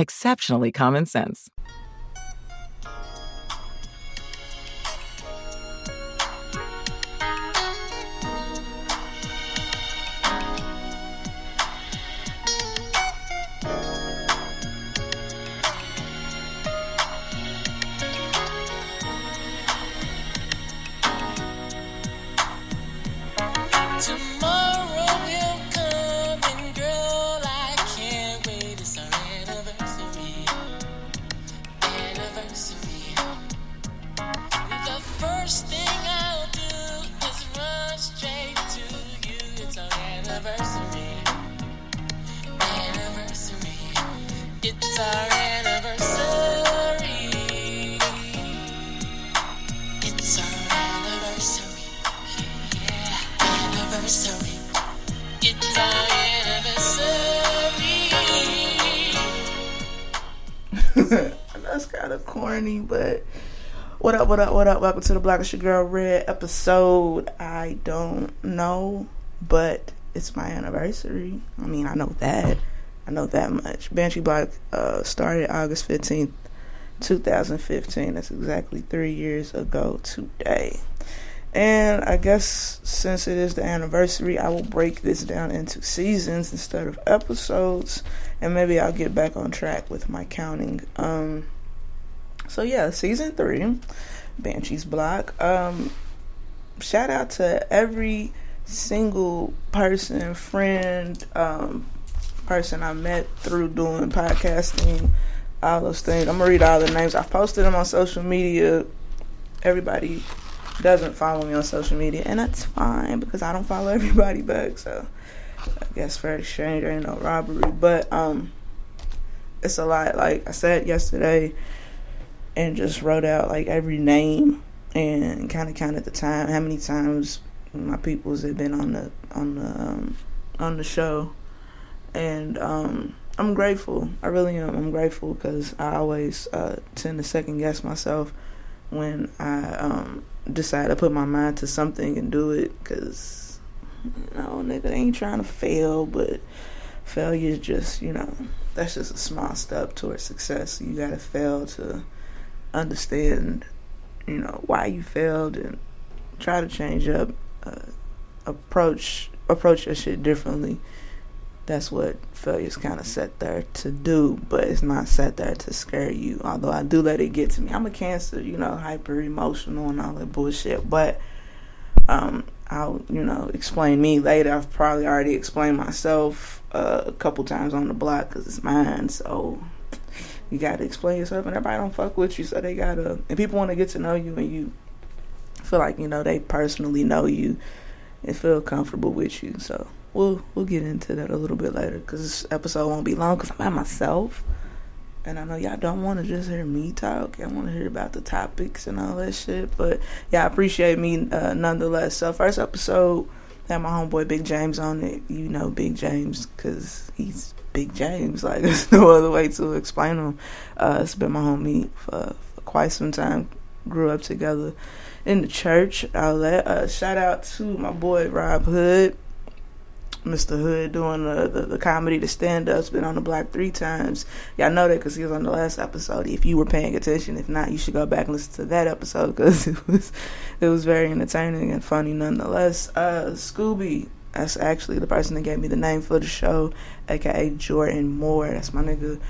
exceptionally common sense. Our anniversary. It's our anniversary. Yeah, anniversary. It's our anniversary. That's kind of corny, but what up, what up, what up? Welcome to the Black Your Girl Red episode. I don't know, but it's my anniversary. I mean, I know that. I know that much. Banshee Block uh, started August 15th, 2015. That's exactly three years ago today. And I guess since it is the anniversary, I will break this down into seasons instead of episodes, and maybe I'll get back on track with my counting. Um, so yeah, season three, Banshees Block. Um, shout out to every single person, friend, um, person I met through doing podcasting, all those things. I'm gonna read all the names. I've posted them on social media. Everybody doesn't follow me on social media, and that's fine because I don't follow everybody back. So I guess fair exchange ain't no robbery, but um, it's a lot. Like I said yesterday, and just wrote out like every name and kind of counted the time, how many times my peoples have been on the on the um, on the show, and um, I'm grateful. I really am. I'm grateful because I always uh, tend to second guess myself when I um, decide to put my mind to something and do it because know nigga ain't trying to fail but failure is just you know that's just a small step towards success you gotta fail to understand you know why you failed and try to change up uh, approach approach your shit differently that's what failure's kind of set there to do, but it's not set there to scare you. Although I do let it get to me. I'm a cancer, you know, hyper emotional and all that bullshit. But um, I'll, you know, explain me later. I've probably already explained myself uh, a couple times on the block because it's mine. So you got to explain yourself, and everybody don't fuck with you, so they gotta. And people want to get to know you, and you feel like you know they personally know you and feel comfortable with you. So we'll we'll get into that a little bit later because this episode won't be long because I'm by myself, and I know y'all don't want to just hear me talk. I want to hear about the topics and all that shit. But yeah, I appreciate me uh, nonetheless. So first episode had my homeboy Big James on it. You know Big James because he's Big James. Like there's no other way to explain him. Uh, it's been my homie for, for quite some time. Grew up together in the church outlet. Uh, shout out to my boy Rob Hood. Mr. Hood doing the, the, the comedy, the stand ups, been on the block three times. Y'all know that because he was on the last episode. If you were paying attention, if not, you should go back and listen to that episode because it was it was very entertaining and funny nonetheless. Uh, Scooby, that's actually the person that gave me the name for the show, aka Jordan Moore. That's my nigga.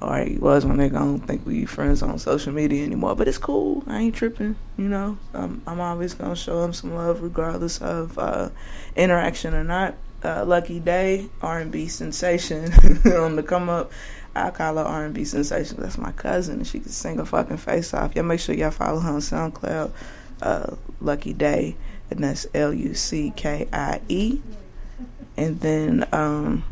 Or he was my nigga. I don't think we friends on social media anymore, but it's cool. I ain't tripping, you know. I'm always gonna show him some love regardless of uh, interaction or not uh, Luckie Day, R&B sensation on the come up. I call her R&B sensation. That's my cousin, and she can sing her fucking face off. Y'all make sure y'all follow her on SoundCloud, uh, Luckie Day, and that's L U C K I E. And then um,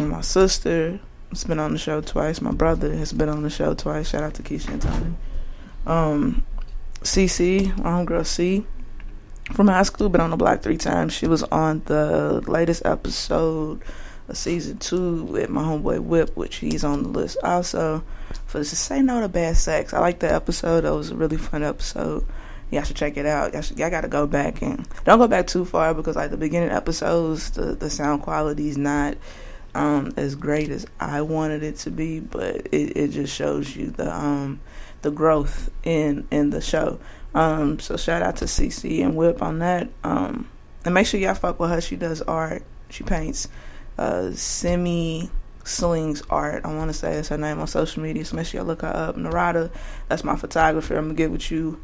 my sister, has been on the show twice. My brother has been on the show twice. Shout out to Keisha and Tony. Um, CC, my homegirl C, from high school, been on the block three times. She was on the latest episode of season two with my homeboy Whip, which he's on the list also. For to say no to bad sex, I like the episode. That was a really fun episode. Y'all should check it out. Y'all, should, y'all gotta go back and don't go back too far because like the beginning episodes, the the sound quality is not um, as great as I wanted it to be, but it, it just shows you the um, the growth in in the show. Um, so shout out to CC and Whip on that. Um, and make sure y'all fuck with her. She does art. She paints uh, semi slings art. I want to say that's her name on social media. So make sure y'all look her up. Narada, that's my photographer. I'm gonna get with you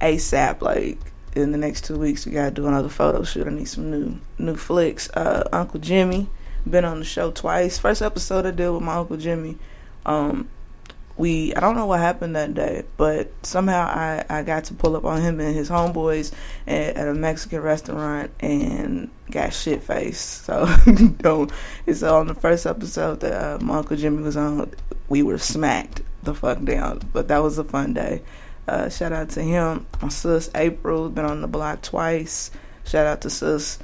ASAP. Like in the next two weeks, we gotta do another photo shoot. I need some new new flicks. Uh, Uncle Jimmy been on the show twice. First episode I did with my Uncle Jimmy. Um, we I don't know what happened that day, but somehow I, I got to pull up on him and his homeboys at, at a Mexican restaurant and got shit faced. So don't. It's on the first episode that uh, my uncle Jimmy was on. We were smacked the fuck down, but that was a fun day. Uh, shout out to him. My sis April been on the block twice. Shout out to sis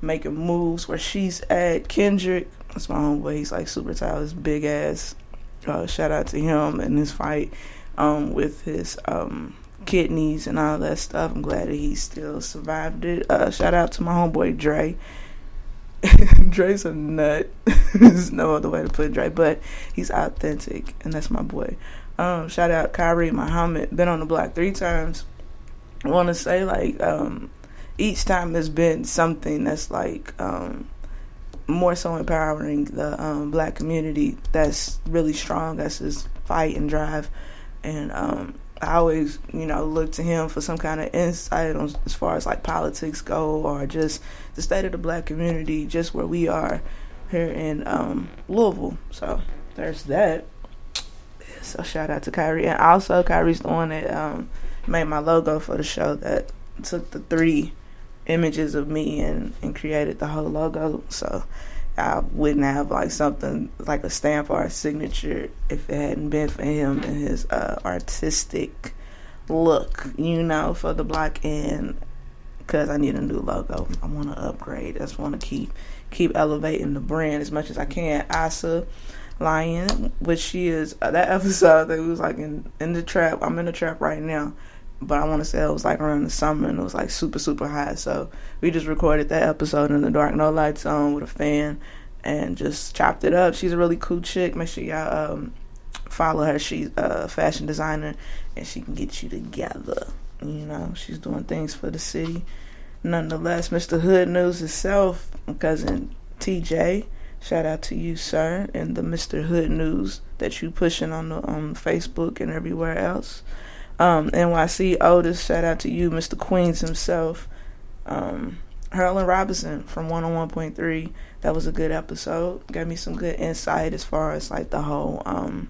making moves where she's at. Kendrick, that's my homeboy. He's like super tall, his big ass uh, shout out to him and his fight um, with his um, kidneys and all that stuff. I'm glad that he still survived it. Uh, shout out to my homeboy Dre. Dre's a nut. There's no other way to put Dre, but he's authentic, and that's my boy. Um, shout out Kyrie Muhammad. Been on the block three times. I want to say like um, each time has been something that's like um, more so empowering the um, black community that's really strong. That's his fight and drive. And um, I always, you know, look to him for some kind of insight on as far as like politics go or just the state of the black community, just where we are here in um, Louisville. So there's that. So shout out to Kyrie. And also Kyrie's the one that um, made my logo for the show that took the three images of me and, and created the whole logo. So I wouldn't have like something like a stamp or a signature if it hadn't been for him and his uh, artistic look, you know, for the block and because I need a new logo. I want to upgrade. I just want to keep keep elevating the brand as much as I can. Asa Lion, which she is uh, that episode that was like in in the trap. I'm in the trap right now but I want to say it was like around the summer and it was like super super hot. So we just recorded that episode in the dark, no lights on, with a fan, and just chopped it up. She's a really cool chick. Make sure y'all um, follow her. She's a fashion designer and she can get you together. You know, she's doing things for the city. Nonetheless, Mr. Hood News itself, my cousin TJ. Shout out to you, sir, and the Mr. Hood News that you pushing on the on Facebook and everywhere else. Um, NYC Otis, shout out to you, Mr. Queens himself. Um, Harlan Robinson from 101.3. That was a good episode. Gave me some good insight as far as like the whole um,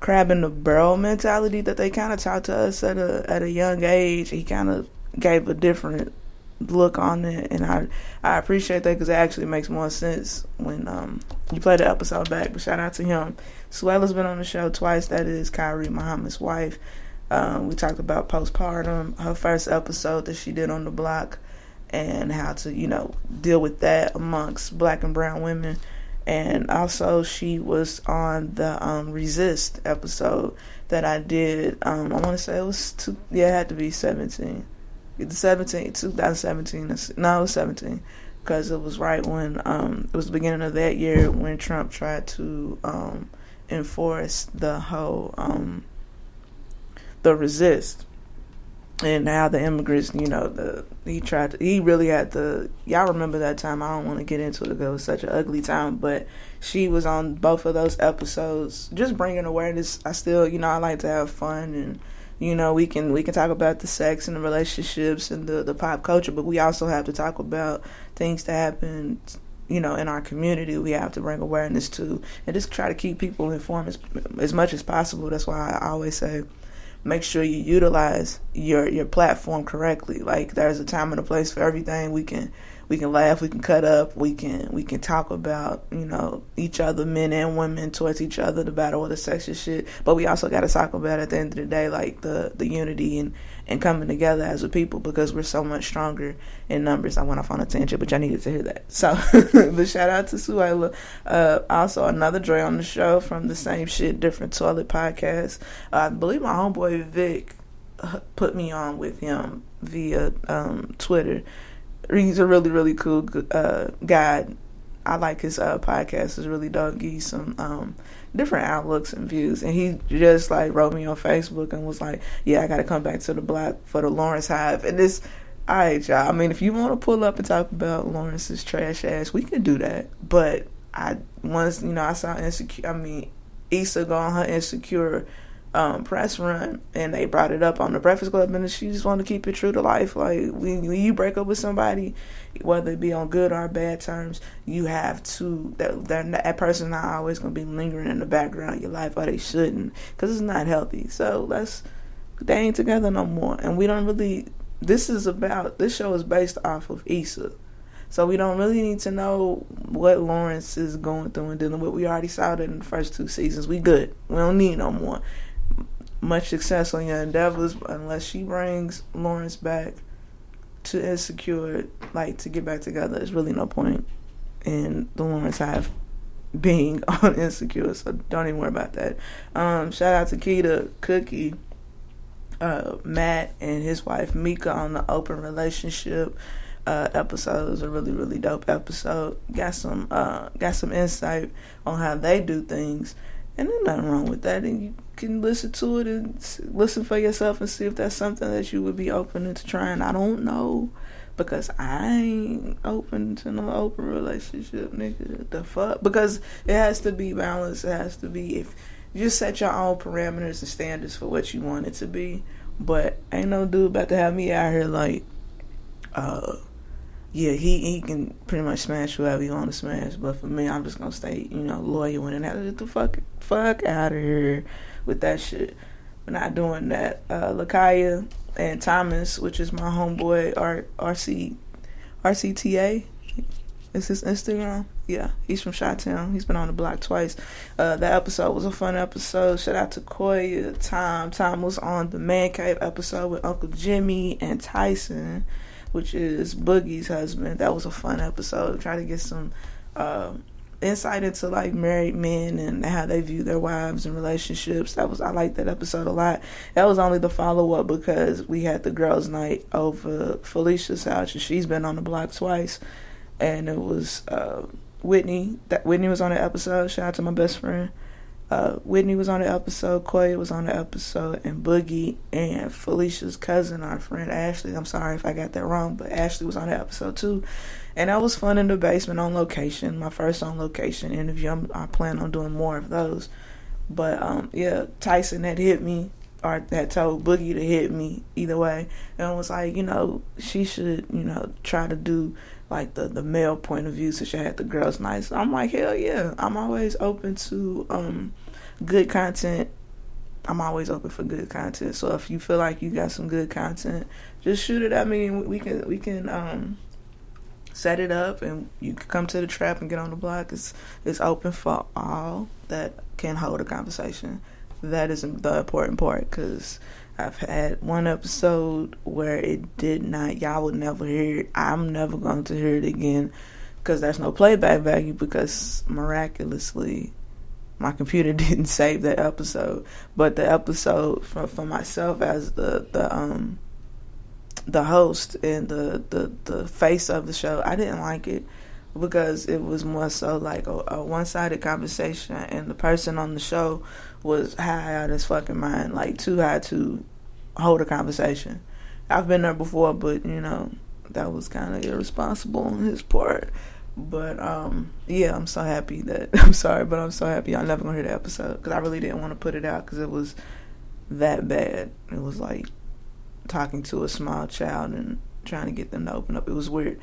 crab in the barrel mentality that they kind of taught to us at a at a young age. He kind of gave a different look on it, and I I appreciate that because it actually makes more sense when um, you play the episode back. But shout out to him. Suella's been on the show twice. That is Kyrie Muhammad's wife. Um, we talked about postpartum, her first episode that she did on the block, and how to, you know, deal with that amongst black and brown women. And also, she was on the um, Resist episode that I did. Um, I want to say it was, two, yeah, it had to be 17. The 17, 2017. No, it was 17. Because it was right when, um, it was the beginning of that year when Trump tried to um, enforce the whole um, the resist and how the immigrants, you know, the he tried to, he really had to. Y'all remember that time? I don't want to get into it because it was such an ugly time, but she was on both of those episodes, just bringing awareness. I still, you know, I like to have fun, and you know, we can we can talk about the sex and the relationships and the the pop culture, but we also have to talk about things that happen. You know, in our community, we have to bring awareness to, and just try to keep people informed as, as much as possible. That's why I always say make sure you utilize your your platform correctly. Like there's a time and a place for everything. We can we can laugh, we can cut up, we can we can talk about you know each other, men and women towards each other, the battle of the sexist shit. But we also got to talk about at the end of the day like the the unity and and coming together as a people because we're so much stronger in numbers. I went off on a tangent, but y'all needed to hear that. So, but shout out to Suela. Uh, also, another Dre on the show from the same shit, different toilet podcast. Uh, I believe my homeboy Vic uh, put me on with him via um, Twitter. He's a really, really cool uh, guy. I like his uh, podcast. It's really. Give some um, different outlooks and views. And he just like wrote me on Facebook and was like, "Yeah, I got to come back to the block for the Lawrence Hive." And this, all right, y'all. I mean, if you want to pull up and talk about Lawrence's trash ass, we can do that. But I once you know I saw insecure. I mean, Issa go on her insecure um, press run, and they brought it up on the Breakfast Club, and she just wanted to keep it true to life. Like when, when you break up with somebody, whether it be on good or bad terms, you have to that that, person not always gonna be lingering in the background of your life, or they shouldn't, because it's not healthy. So let's they ain't together no more, and we don't really. This is about this show is based off of Issa. So we don't really need to know what Lawrence is going through and dealing with. We already saw that in the first two seasons. We good. We don't need no more much success on your endeavors unless she brings Lawrence back to Insecure, like to get back together. There's really no point in the Lawrence Hive being on Insecure, so don't even worry about that. Um, shout out to Keita Cookie, uh, Matt, and his wife Mika on the open relationship. Uh, episode it was a really really dope episode. Got some uh, got some insight on how they do things, and there's nothing wrong with that. And you can listen to it and listen for yourself and see if that's something that you would be open to trying. I don't know because I ain't open to no open relationship, nigga. The fuck? Because it has to be balanced. It has to be if you set your own parameters and standards for what you want it to be. But ain't no dude about to have me out here like, uh, yeah, he he can pretty much smash whoever he want to smash. But for me, I'm just gonna stay, you know, loyal and it has to fuck fuck out of here with that shit. We're not doing that. Uh, Lakaya and Thomas, which is my homeboy, R- RC, RCTA, is his Instagram. Yeah, he's from Chi-Town. He's been on the block twice. Uh, that episode was a fun episode. Shout out to Koya, Tom. Tom was on the Man Cave episode with Uncle Jimmy and Tyson, which is Boogie's husband. That was a fun episode. Try to get some um, insight into like married men and how they view their wives and relationships. That was I liked that episode a lot. That was only the follow up because we had the girls' night over Felicia's house and she's been on the block twice, and it was uh, Whitney. That Whitney was on the episode. Shout out to my best friend. Uh, Whitney was on the episode, Koya was on the episode, and Boogie and Felicia's cousin, our friend Ashley. I'm sorry if I got that wrong, but Ashley was on the episode too. And that was fun in the basement on location. My first on location interview. I'm, I plan on doing more of those. But um, yeah, Tyson had hit me or had told Boogie to hit me either way, and was like, you know, she should, you know, try to do like the the male point of view since she had the girls nice. I'm like, hell yeah. I'm always open to um good content. I'm always open for good content. So if you feel like you got some good content, just shoot it at me and we can we can um set it up and you can come to the trap and get on the block. It's it's open for all that can hold a conversation. That is the important part because I've had one episode where it did not. Y'all would never hear it. I'm never going to hear it again because there's no playback value because miraculously my computer didn't save that episode. But the episode for for myself as the the um the host and the, the, the face of the show, I didn't like it because it was more so like a, a one sided conversation, and the person on the show was high out his fucking mind, like too high to hold a conversation. I've been there before, but you know that was kind of irresponsible on his part. But um, yeah, I'm so happy that I'm sorry, but I'm so happy I'm never gonna hear the episode because I really didn't want to put it out because it was that bad. It was like talking to a small child and trying to get them to open up. It was weird.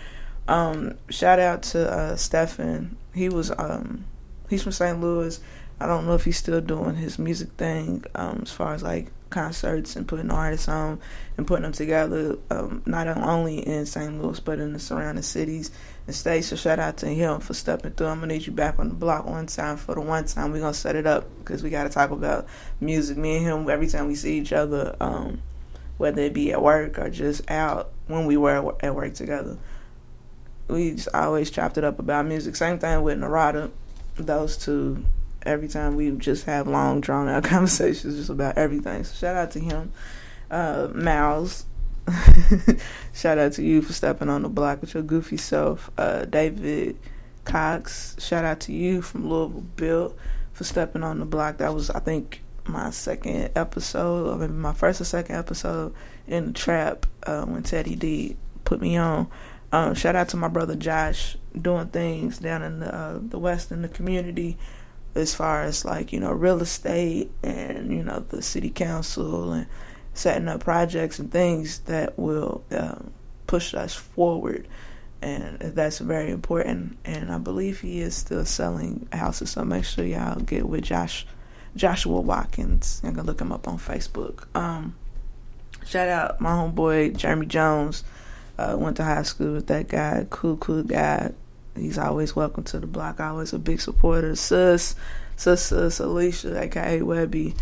Um, shout out to uh, Stefan. He was um, he's from St. Louis. I don't know if he's still doing his music thing um, as far as like concerts and putting artists on and putting them together, um, not only in St. Louis but in the surrounding cities and states. So shout out to him for stepping through. I'm gonna need you back on the block one time for the one time we're gonna set it up because we got to talk about music. Me and him every time we see each other, um, whether it be at work or just out when we were at work together. We just always chopped it up about music. Same thing with Narada. Those two every time we just have long drawn out conversations just about everything. So shout out to him. Uh Miles. shout out to you for stepping on the block with your goofy self. Uh David Cox, shout out to you from Louisville Bill for stepping on the block. That was I think my second episode, or maybe my first or second episode in the trap uh, when Teddy D put me on. Um, shout out to my brother Josh doing things down in the uh, the west in the community as far as like you know real estate and you know the city council and setting up projects and things that will um, push us forward. And that's very important. And i believe he is still selling houses so make sure y'all get with josh joshua watkins you can look him up on facebook. Um, shout out my homeboy jeremy jones uh, went to high school with that guy cool cool guy he's always welcome to the block. I always a big supporter. Sis, sis, sis, Alicia, aka Webby,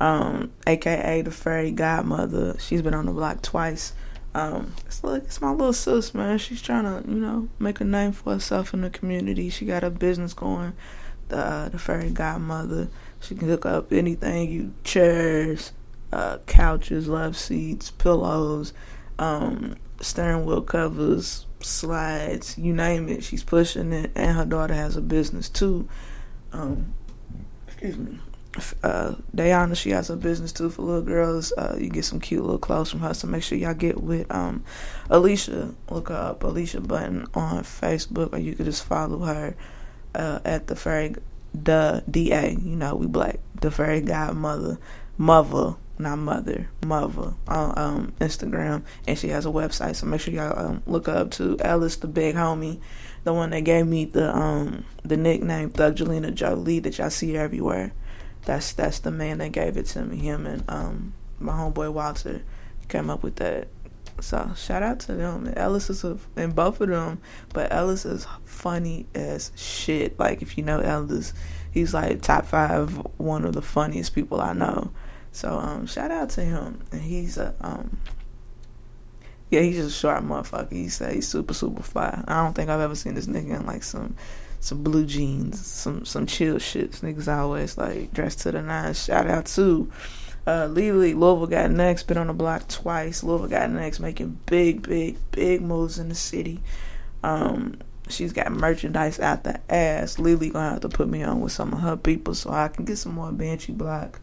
um, aka the fairy godmother. She's been on the block twice. Um, it's like it's my little sis, man. She's trying to, you know, make a name for herself in the community. She got a business going. The uh, the fairy godmother. She can hook up anything you chairs, uh, couches, love seats, pillows, um, steering wheel covers, slides, you name it. She's pushing it, and her daughter has a business too. Um, excuse me. Uh, Diana, she has a business too for little girls. Uh, you get some cute little clothes from her, so make sure y'all get with um, Alicia. Look her up, Alicia Button on Facebook, or you could just follow her uh, at the fairy, the da. You know we black, the fairy godmother, mother not mother, mother on um, Instagram, and she has a website. So make sure y'all um, look up to Ellis, the big homie, the one that gave me the um the nickname Thuggelina Jolie that y'all see everywhere. That's that's the man that gave it to me. Him and um my homeboy Walter came up with that. So shout out to them. Ellis is a, and both of them, but Ellis is funny as shit. Like if you know Ellis, he's like top five, one of the funniest people I know. So um, shout out to him. And he's a um, yeah, he's just a sharp motherfucker. He say he's super super fly. I don't think I've ever seen this nigga in like some some blue jeans, some some chill shits. Niggas always like dressed to the nines. Shout out to uh, Lily Louisville got next. Been on the block twice. Louisville got next, making big big big moves in the city. Um, she's got merchandise out the ass. Lily gonna have to put me on with some of her people so I can get some more Banshee Block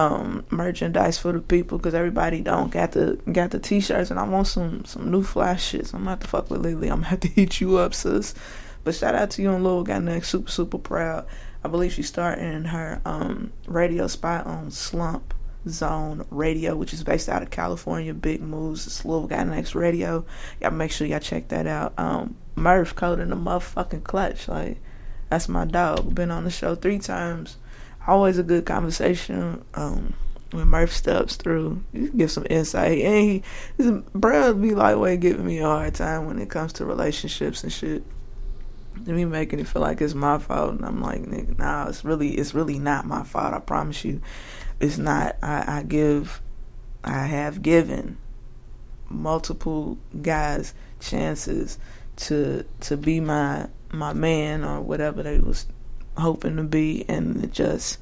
um, merchandise for the people because everybody don't got the got the t-shirts and I want some some new flash shit. So I'm gonna fuck with Lily. I'm have to hit you up, sis. But shout out to you and Lil got next super super proud. I believe she's starting her um, radio spot on Slump Zone Radio, which is based out of California. Big moves. It's Lil got next radio. Y'all make sure y'all check that out. Um, Murph code in the motherfucking clutch. Like that's my dog. Been on the show three times always a good conversation. Um, when Murph steps through, you give some insight. And he, brother be lightweight giving me a hard time when it comes to relationships and shit. And me making it feel like it's my fault, and I'm like, nigga, nah, it's really, it's really not my fault. I promise you, it's not. I, I give, I have given multiple guys chances to to be my my man or whatever they was hoping to be, and it just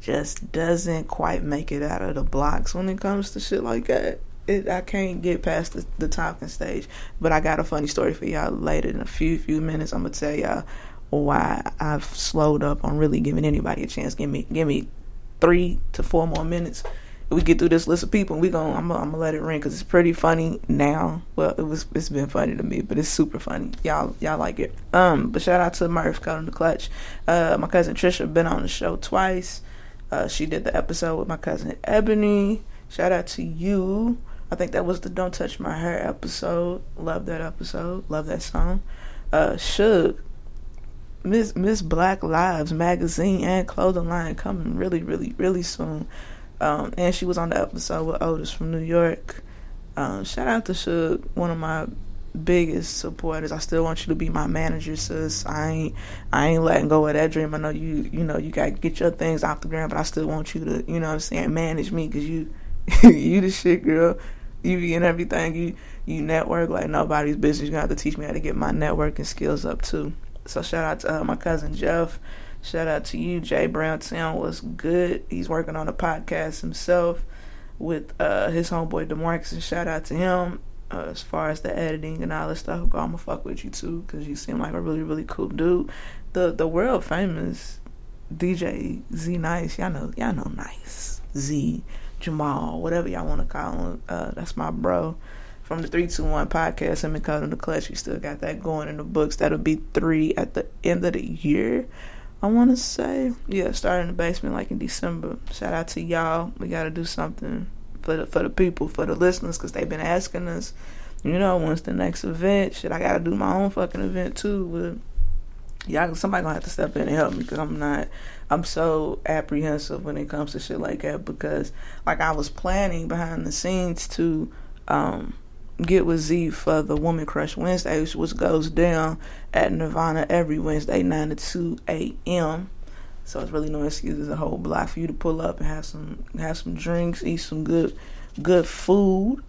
just doesn't quite make it out of the blocks when it comes to shit like that. It, I can't get past the, the talking stage. But I got a funny story for y'all later in a few few minutes. I'm gonna tell y'all why I've slowed up on really giving anybody a chance. Give me give me three to four more minutes we get through this list of people, and we gonna, I'm gonna let it ring because it's pretty funny now. Well, it was it's been funny to me, but it's super funny. Y'all y'all like it. Um, but shout out to Murph got cutting the clutch. Uh, my cousin Trisha been on the show twice. Uh, she did the episode with my cousin Ebony. Shout out to you. I think that was the Don't Touch My Hair episode. Love that episode. Love that song. Uh, Suge Miss Miss Black Lives magazine and clothing line coming really, really, really soon. Um, and she was on the episode with Otis from New York. Um, shout out to Suge, one of my biggest supporters. I still want you to be my manager, sis. I ain't I ain't letting go of that dream. I know you you know you got to get your things off the ground, but I still want you to you know I'm saying manage me because you you the shit girl. You be in everything. You you network like nobody's business. You got to teach me how to get my networking skills up too. So shout out to uh, my cousin Jeff. Shout out to you, Jay Browntown was good. He's working on a podcast himself with uh, his homeboy Demarcus, and shout out to him. Uh, as far as the editing and all this stuff, I'm gonna fuck with you too, cause you seem like a really, really cool dude. The the world famous DJ Z Nice, y'all know, y'all know Nice Z Jamal, whatever y'all want to call him. Uh, that's my bro from the 321 podcast. Him and Cousin the Clutch. We still got that going in the books. That'll be three at the end of the year. I want to say, yeah, starting in the basement like in December. Shout out to y'all. We got to do something for the for the people, for the listeners, because they've been asking us. You know, when's the next event? Shit, I got to do my own fucking event too. But y'all, somebody gonna have to step in and help me because I'm not. I'm so apprehensive when it comes to shit like that because, like, I was planning behind the scenes to. um get with Z for the Woman Crush Wednesday, which goes down at Nirvana every Wednesday, 9 to 2 a.m. So it's really no excuse. There's a whole block for you to pull up and have some have some drinks, eat some good good food.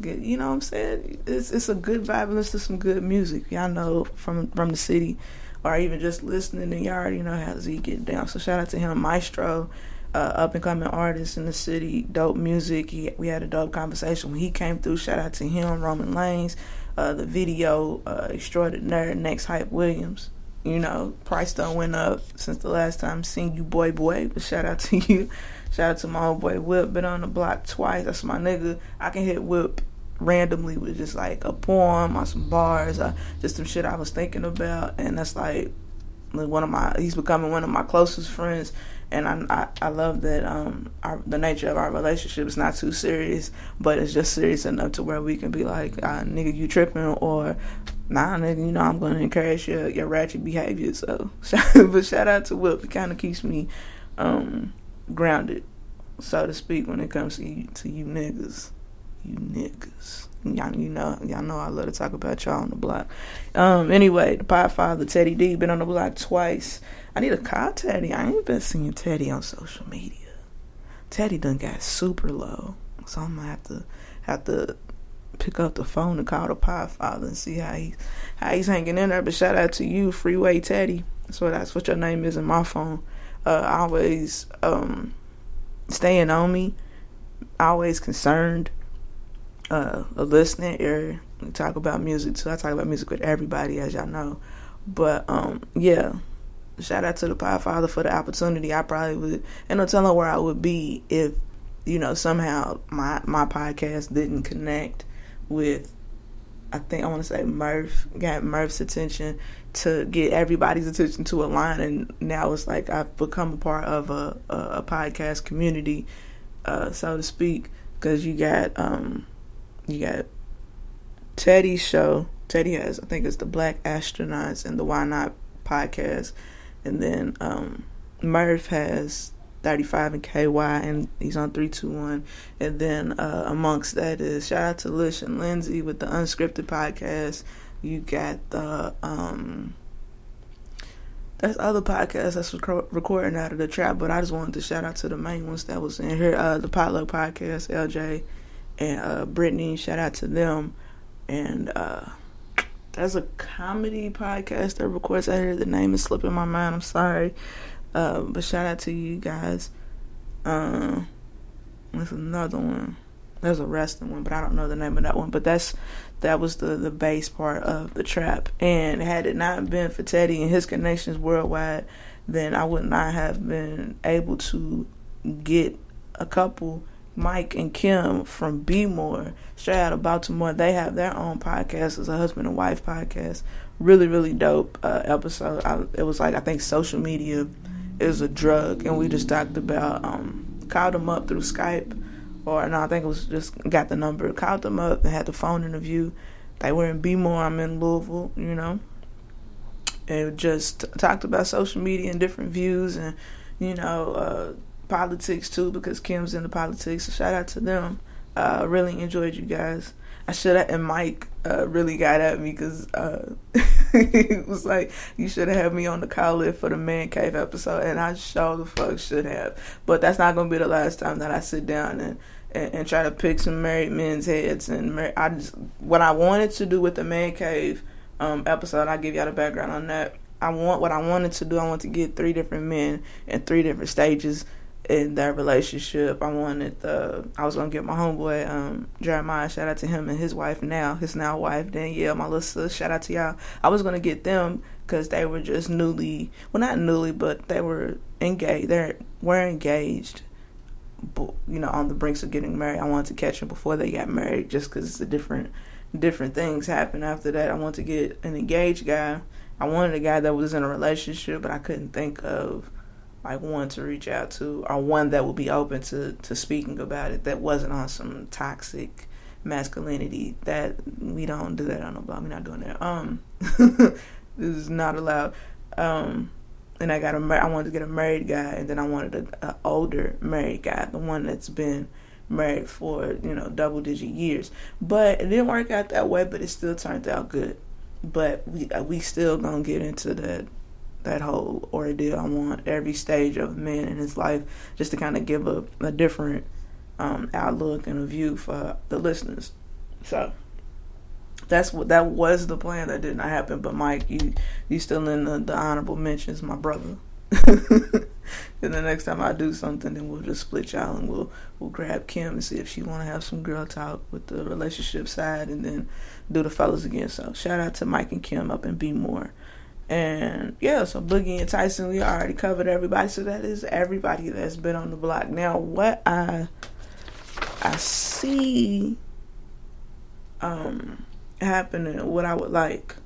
Get, you know what I'm saying? It's it's a good vibe and listen to some good music. Y'all know from from the city, or even just listening. And y'all already know how Z get down. So shout out to him, Maestro uh, up and coming artist in the city, dope music. He, we had a dope conversation when he came through. Shout out to him, Roman Lanes, uh, the video uh, extraordinaire, next hype Williams. You know, price done went up since the last time seen you, boy, boy. But shout out to you. Shout out to my old boy Whip. Been on the block twice. That's my nigga. I can hit Whip randomly with just like a poem or some bars or just some shit I was thinking about. And that's like one of my, he's becoming one of my closest friends and I, I, I love that um our, the nature of our relationship is not too serious, but it's just serious enough to where we can be like, ah, nigga, you tripping, or nah, nigga, you know I'm gonna encourage your your ratchet behavior. So, but shout out to Whip, it kind of keeps me um grounded, so to speak, when it comes to you, to you niggas, you niggas. Y'all, you know, y'all know I love to talk about y'all on the block. Um, anyway, the Podfather Teddy D been on the block twice. I need to call Teddy. I ain't been seeing Teddy on social media. Teddy done got super low, so I'm gonna have to have to pick up the phone and call the Father and see how he how he's hanging in there. But shout out to you, Freeway Teddy. So that's what your name is in my phone. Uh, always um, staying on me, always concerned uh, a listening ear. Talk about music too. I talk about music with everybody, as y'all know. But um, yeah, shout out to the Podfather for the opportunity. I probably would, and no telling where I would be if you know somehow my my podcast didn't connect with. I think I want to say Murph got Murph's attention to get everybody's attention to align, and now it's like I've become a part of a a, a podcast community, uh, so to speak, because you got um you got Teddy's show. Teddy has, I think it's the Black Astronauts and the Why Not podcast. And then um, Murph has 35 and KY, and he's on 321. And then uh, amongst that is shout out to Lish and Lindsay with the Unscripted podcast. You got the. Um, there's other podcasts that's rec- recording out of the trap, but I just wanted to shout out to the main ones that was in here. Uh, the Potluck Podcast, LJ and uh, Brittany. Shout out to them. And uh, there's a comedy podcast that records here. The name is slipping my mind. I'm sorry. Uh, but shout out to you guys. Uh, there's another one. There's a wrestling one, but I don't know the name of that one. But that's that was the the base part of the trap. And had it not been for Teddy and his connections worldwide, then I would not have been able to get a couple Mike and Kim from Be More, straight out of Baltimore. They have their own podcast. It's a husband and wife podcast. Really, really dope uh, episode. I, it was like I think social media is a drug, and we just talked about um, called them up through Skype, or no, I think it was just got the number, called them up, and had the phone interview. They were in Be More. I'm in Louisville, you know. and just talked about social media and different views and you know uh, politics too because Kim's into politics. So shout out to them. Uh, really enjoyed you guys. I should have, and Mike uh, really got at me because uh, he was like, "You should have had me on the call list for the man cave episode," and I sure the fuck should have. But that's not gonna be the last time that I sit down and and, and try to pick some married men's heads. And mar- I just what I wanted to do with the man cave um, episode, I'll give y'all the background on that. I want what I wanted to do. I want to get three different men in three different stages in that relationship. I wanted the I was gonna get my homeboy um, Jeremiah. Shout out to him and his wife now, his now wife Danielle, my little sis. Shout out to y'all. I was gonna get them because they were just newly, well not newly, but they were engaged. They were engaged. You know, on the brinks of getting married. I wanted to catch them before they got married, just because the different different things happen after that. I wanted to get an engaged guy. I wanted a guy that was in a relationship, but I couldn't think of like one to reach out to or one that would be open to to speaking about it that wasn't on some toxic masculinity that we don't do that on the blog. We're not doing that. Um this is not allowed. Um and I got a I wanted to get a married guy and then I wanted a, a older married guy the one that's been married for you know double digit years. But it didn't work out that way but it still turned out good. But we we still gonna get into that that whole ordeal. I want every stage of a man in his life just to kind of give a, a different um, outlook and a view for the listeners. So that's what that was the plan. That did not happen. But Mike, you you still in the, the honorable mentions, my brother. and the next time I do something, then we'll just split y'all and we'll we'll grab Kim and see if she want to have some girl talk with the relationship side, and then do the fellas again. So shout out to Mike and Kim up and Be More. And yeah, so Boogie and Tyson, we already covered everybody. So that is everybody that's been on the block. Now, what I I see um happening, what I would like.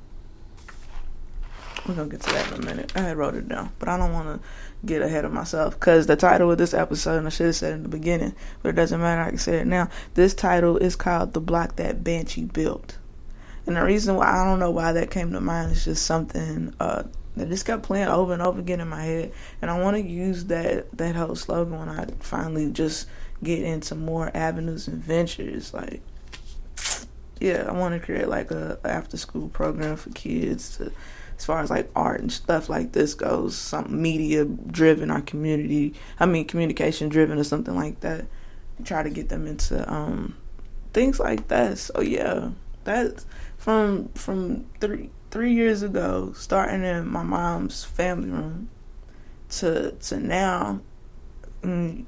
We're gonna get to that in a minute. I had wrote it down, but I don't want to get ahead of myself because the title of this episode, and I should have said in the beginning, but it doesn't matter. I can say it now. This title is called "The Block That Banshee Built." And the reason why I don't know why that came to mind is just something uh, that just kept playing over and over again in my head. And I want to use that that whole slogan when I finally just get into more avenues and ventures. Like, yeah, I want to create like a after school program for kids to, as far as like art and stuff like this goes, some media driven or community, I mean communication driven or something like that. Try to get them into um things like that. So yeah, that's from from three three years ago, starting in my mom's family room, to to now, mm,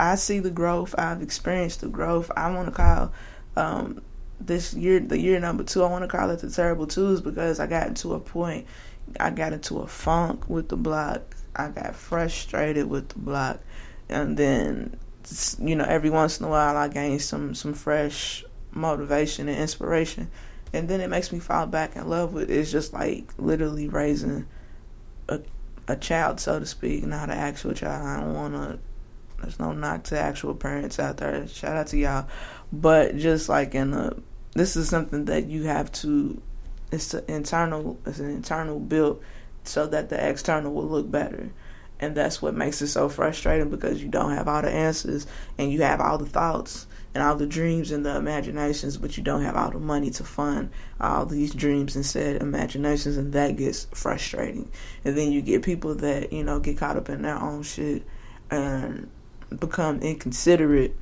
I see the growth. I've experienced the growth. I want to call um, this year the year number two. I want to call it the terrible twos because I got to a point. I got into a funk with the block. I got frustrated with the block, and then you know every once in a while I gain some some fresh motivation and inspiration and then it makes me fall back in love with it's just like literally raising a a child, so to speak, not an actual child. I don't want to. There's no knock to actual parents out there. Shout out to y'all, but just like in a, this is something that you have to. It's an internal. It's an internal build, so that the external will look better. And that's what makes it so frustrating because you don't have all the answers and you have all the thoughts and all the dreams and the imaginations, but you don't have all the money to fund all these dreams and said imaginations, and that gets frustrating. And then you get people that you know get caught up in their own shit and become inconsiderate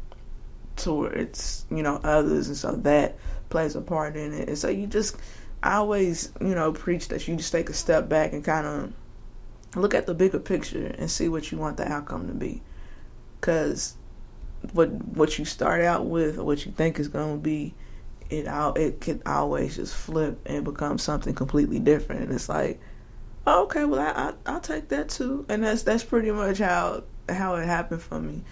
towards you know others, and so that plays a part in it. And so you just I always you know preach that you just take a step back and kind of look at the bigger picture and see what you want the outcome to be, because what what you start out with or what you think is going to be it all it can always just flip and become something completely different. And it's like oh, okay well I, I will take that too. And that's that's pretty much how how it happened for me.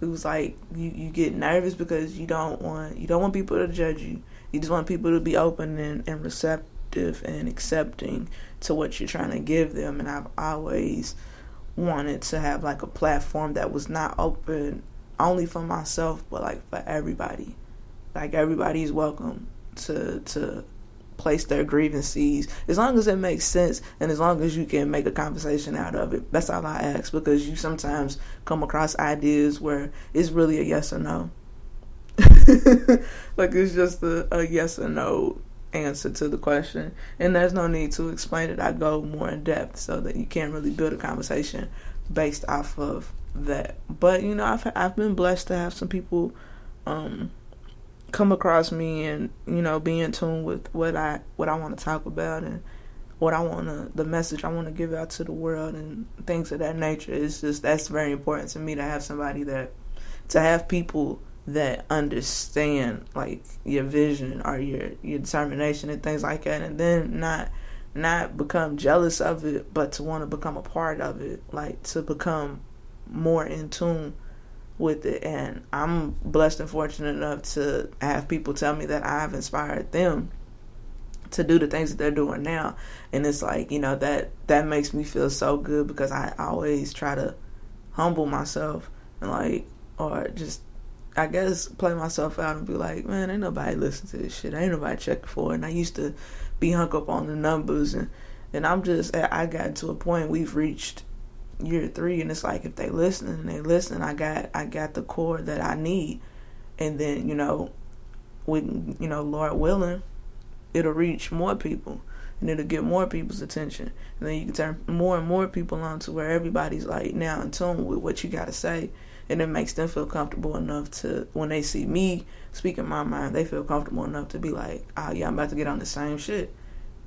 It was like you you get nervous because you don't want you don't want people to judge you. You just want people to be open and, and receptive and accepting to what you're trying to give them. And I've always wanted to have like a platform that was not open only for myself, but like for everybody. Like everybody's welcome to to place their grievances. As long as it makes sense and as long as you can make a conversation out of it. That's all i ask because you sometimes come across ideas where it's really a yes or no. Like it's just a, a yes or no answer to the question. And there's no need to explain it. I go more in depth so that you can't really build a conversation based off of that. But you know i've i've been blessed to have some people um come across me and you know be in tune with what i what i want to talk about and what i want to the message i want to give out to the world and things of that nature. It's just that's very important to me to have somebody that to have people that understand like your vision or your your determination and things like that and then not not become jealous of it but to want to become a part of it like to become more in tune with it and I'm blessed and fortunate enough to have people tell me that I've inspired them to do the things that they're doing now and it's like you know that that makes me feel so good because I always try to humble myself and like or just I guess play myself out and be like, man, ain't nobody listen to this shit. Ain't nobody checking for it. And I used to be hung up on the numbers and and I'm just I got to a point we've reached year three and it's like if they listen and they listen, I got I got the core that I need. And then, you know, with you know, Lord willing, it'll reach more people and it'll get more people's attention. And then you can turn more and more people on to where everybody's like now in tune with what you gotta say and it makes them feel comfortable enough to when they see me speaking my mind they feel comfortable enough to be like oh yeah i'm about to get on the same shit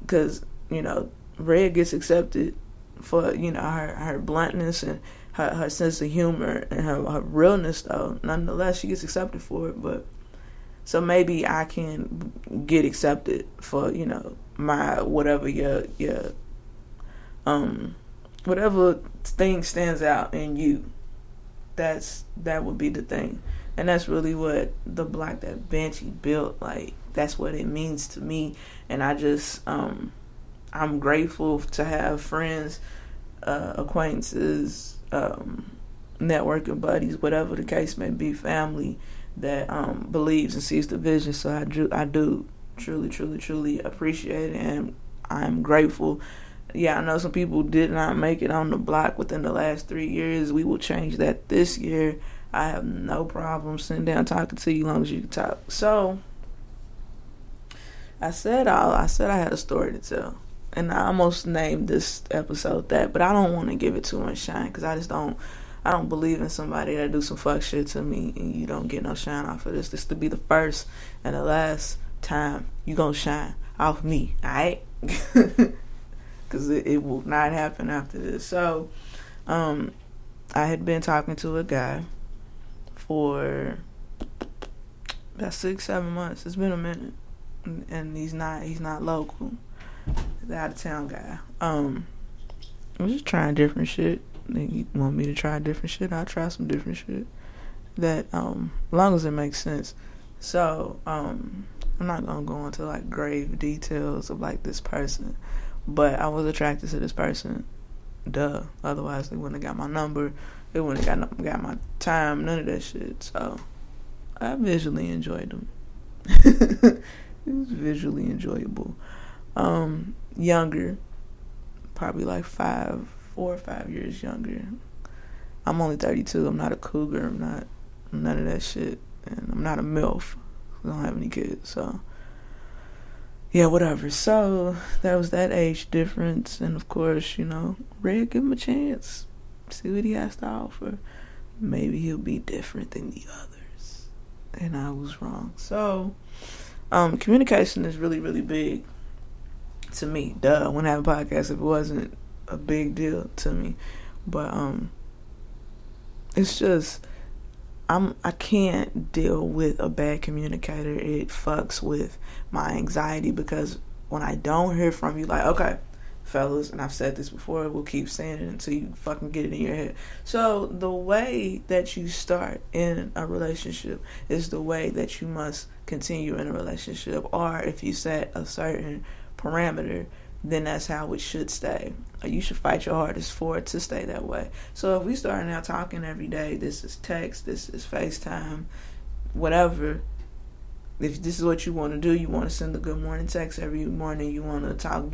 because you know red gets accepted for you know her her bluntness and her, her sense of humor and her, her realness though. Nonetheless she gets accepted for it but so maybe i can get accepted for you know my whatever your your um whatever thing stands out in you. That's that would be the thing. And that's really what the block that Banshee built like that's what it means to me. And I just um I'm grateful to have friends uh acquaintances um networking buddies whatever the case may be family that um believes and sees the vision so I do I do truly truly truly appreciate it and I'm grateful yeah, I know some people did not make it on the block within the last three years. We will change that this year. I have no problem sitting down talking to you as long as you can talk. So I said all I said I had a story to tell. And I almost named this episode that, but I don't want to give it too much shine because I just don't I don't believe in somebody that do some fuck shit to me and you don't get no shine off of this. This to be the first and the last time you gonna shine off me, alright? because it, it, will not happen after this. So, um, I had been talking to a guy for about six, seven months. It's been a minute, and, and he's not he's not local. He's out of town guy. Um, I'm just trying different shit. They want me to try different shit. I'll try some different shit. That um, as long as it makes sense. So um, I'm not gonna go into like grave details of like this person, but I was attracted to this person. Duh. Otherwise, they wouldn't have got my number. They wouldn't have got, got my time. None of that shit. So, I visually enjoyed them. it was visually enjoyable. Um, younger. Probably like five, four or five years younger. I'm only 32. I'm not a cougar. I'm not none of that shit. And I'm not a MILF. I don't have any kids. So, yeah, whatever. So that was that age difference, and of course, you know, Red, give him a chance, see what he has to offer. Maybe he'll be different than the others, and I was wrong. So, um, communication is really, really big to me. Duh, I wouldn't have a podcast if it wasn't a big deal to me. But um, it's just I'm I can't deal with a bad communicator. It fucks with my anxiety because when I don't hear from you, like okay, fellas, and I've said this before, we'll keep saying it until you fucking get it in your head. So the way that you start in a relationship is the way that you must continue in a relationship, or if you set a certain parameter then that's how it should stay. Uh, you should fight your hardest for it to stay that way. So if we start now talking every day, this is text, this is FaceTime, whatever, if this is what you want to do, you want to send a good morning text every morning. You want to talk.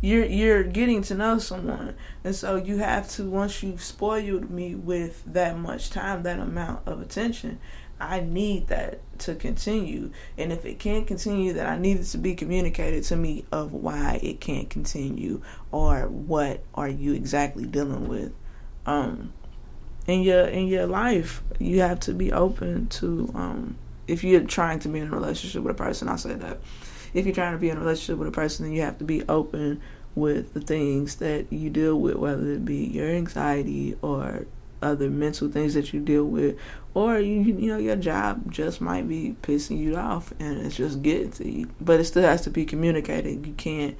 You're you're getting to know someone, and so you have to once you've spoiled me with that much time, that amount of attention. I need that to continue, and if it can't continue, then I need it to be communicated to me of why it can't continue or what are you exactly dealing with. Um, in your in your life, you have to be open to um if you're trying to be in a relationship with a person, I'll say that. If you're trying to be in a relationship with a person, then you have to be open with the things that you deal with, whether it be your anxiety or other mental things that you deal with, or you you know your job just might be pissing you off and it's just getting to you. But it still has to be communicated. You can't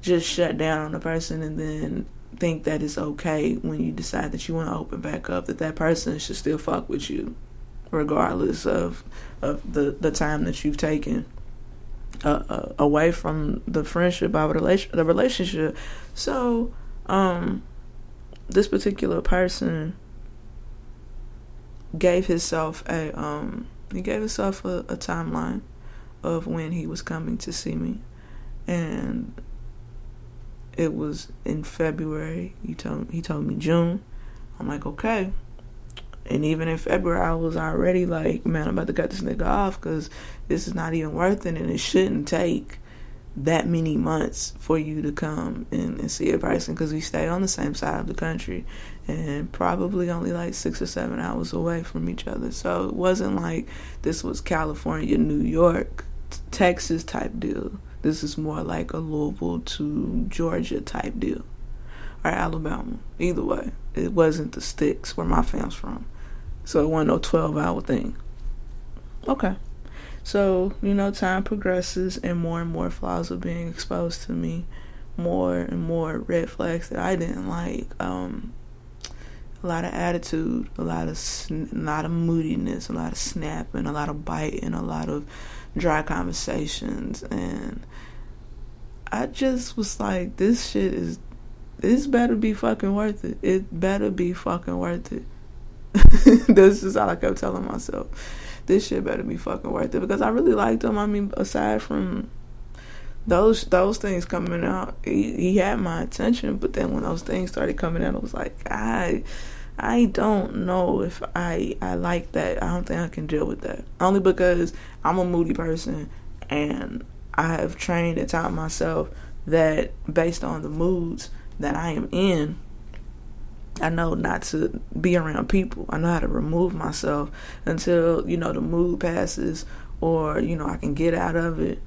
just shut down on a person and then think that it's okay when you decide that you want to open back up that that person should still fuck with you regardless of of the the time that you've taken uh, uh, away from the friendship of relation the relationship so um this particular person gave himself a um he gave himself a, a timeline of when he was coming to see me and it was in February. He told he told me June. I'm like, okay. And even in February, I was already like, man, I'm about to cut this nigga off because this is not even worth it, and it shouldn't take that many months for you to come and, and see a person because we stay on the same side of the country and probably only like six or seven hours away from each other. So it wasn't like this was California, New York, Texas type deal. This is more like a Louisville to Georgia type deal. Or Alabama. Either way. It wasn't the sticks where my fam's from. So it wasn't no 12 hour thing. Okay. So, you know, time progresses and more and more flaws are being exposed to me. More and more red flags that I didn't like. Um, a lot of attitude, a lot of sn- a lot of moodiness, a lot of snapping, a lot of biting, a lot of dry conversations, and I just was like, this shit is, this better be fucking worth it. It better be fucking worth it. This is all I kept telling myself. This shit better be fucking worth it because I really liked him. I mean, aside from those those things coming out, he, he had my attention. But then when those things started coming out, I was like, I I don't know if I I like that. I don't think I can deal with that. Only because I'm a moody person and I have trained and taught myself that based on the moods that I am in, I know not to be around people. I know how to remove myself until, you know, the mood passes or, you know, I can get out of it.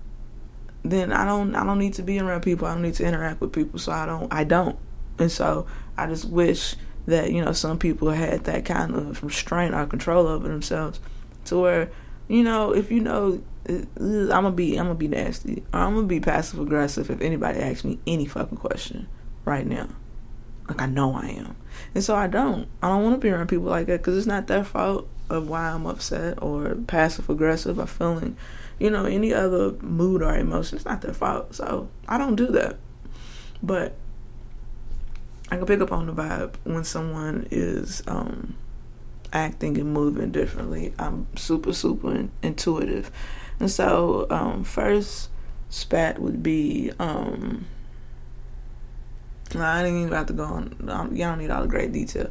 Then I don't I don't need to be around people. I don't need to interact with people. So I don't I don't. And so I just wish that, you know, some people had that kind of restraint or control over themselves to where, you know, if you know uh, I'm gonna be I'm gonna be nasty. Or I'm gonna be passive aggressive if anybody asks me any fucking question right now. Like I know I am, and so I don't. I don't want to be around people like that because it's not their fault of why I'm upset or passive aggressive or feeling, you know, any other mood or emotion. It's not their fault. So I don't do that. But I can pick up on the vibe when someone is um, acting and moving differently. I'm super super intuitive and so, um, first spat would be, um, I didn't even have to go on. Um, y'all don't need all the great detail.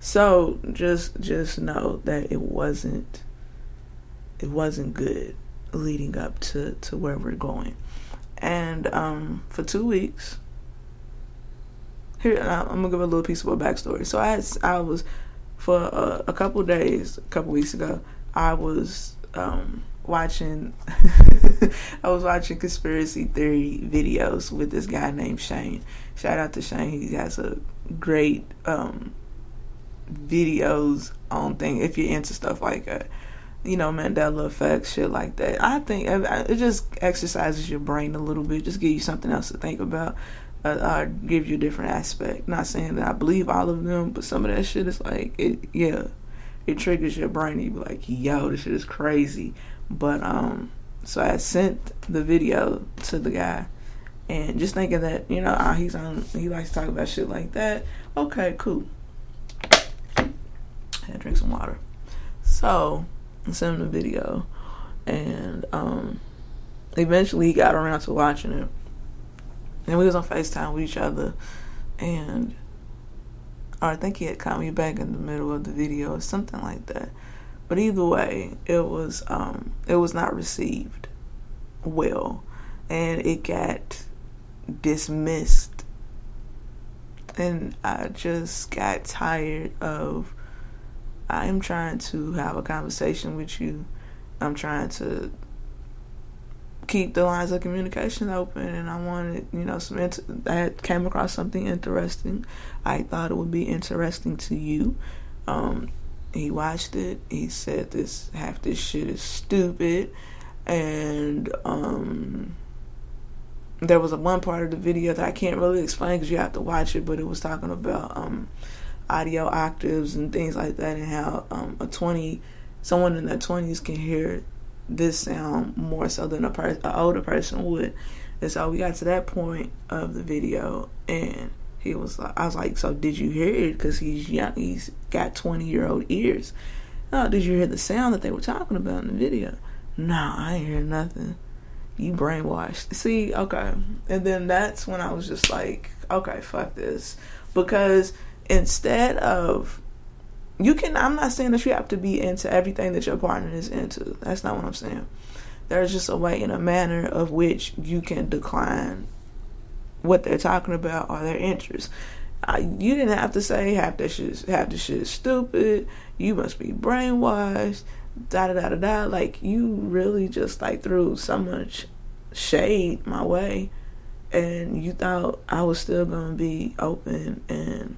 So just just know that it wasn't it wasn't good leading up to to where we're going. And um, for two weeks, here I'm gonna give a little piece of a backstory. So I had, I was for a, a couple days, a couple weeks ago, I was um, watching I was watching conspiracy theory videos with this guy named Shane. Shout out to Shane. He has a great um, videos on thing if you're into stuff like that. You know, Mandela effect, shit like that. I think it just exercises your brain a little bit, just give you something else to think about, uh, uh, give you a different aspect. Not saying that I believe all of them, but some of that shit is like, it, yeah, it triggers your brain. You be like, yo, this shit is crazy. But um, so I sent the video to the guy, and just thinking that you know ah, he's on, he likes to talk about shit like that. Okay, cool. I drink some water. So I sent him the video, and um, eventually he got around to watching it. And we was on FaceTime with each other, and or I think he had called me back in the middle of the video or something like that. But either way, it was um, it was not received well, and it got dismissed, and I just got tired of. I am trying to have a conversation with you. I'm trying to keep the lines of communication open and I wanted, you know, some inter- came across something interesting. I thought it would be interesting to you. Um, he watched it. He said this half this shit is stupid and um there was a one part of the video that I can't really explain because you have to watch it, but it was talking about um audio octaves and things like that and how um a 20 someone in their 20s can hear this sound more so than a per- an older person would. And so we got to that point of the video, and he was like, I was like, so did you hear it? Because he's young, he's got 20 year old ears. Oh, did you hear the sound that they were talking about in the video? No, I hear nothing. You brainwashed. See, okay. And then that's when I was just like, okay, fuck this. Because instead of you can i'm not saying that you have to be into everything that your partner is into that's not what i'm saying there's just a way and a manner of which you can decline what they're talking about or their interests you didn't have to say half that shit half the shit is stupid you must be brainwashed da da da da da. Like you really just like threw so much shade my way. And you thought i was still gonna be open and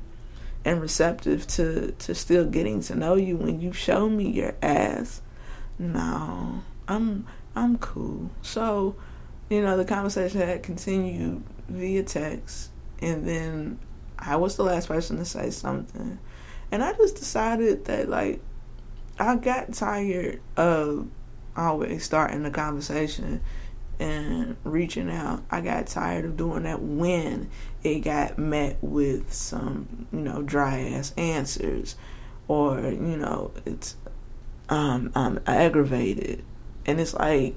and receptive to to still getting to know you when you show me your ass. No i'm i'm cool. So you know the conversation had continued via text. And then i was the last person to say something. And i just decided that like i got tired of always starting the conversation and reaching out. I got tired of doing that when it got met with some, you know, dry ass answers or, you know, it's um I'm aggravated. And it's like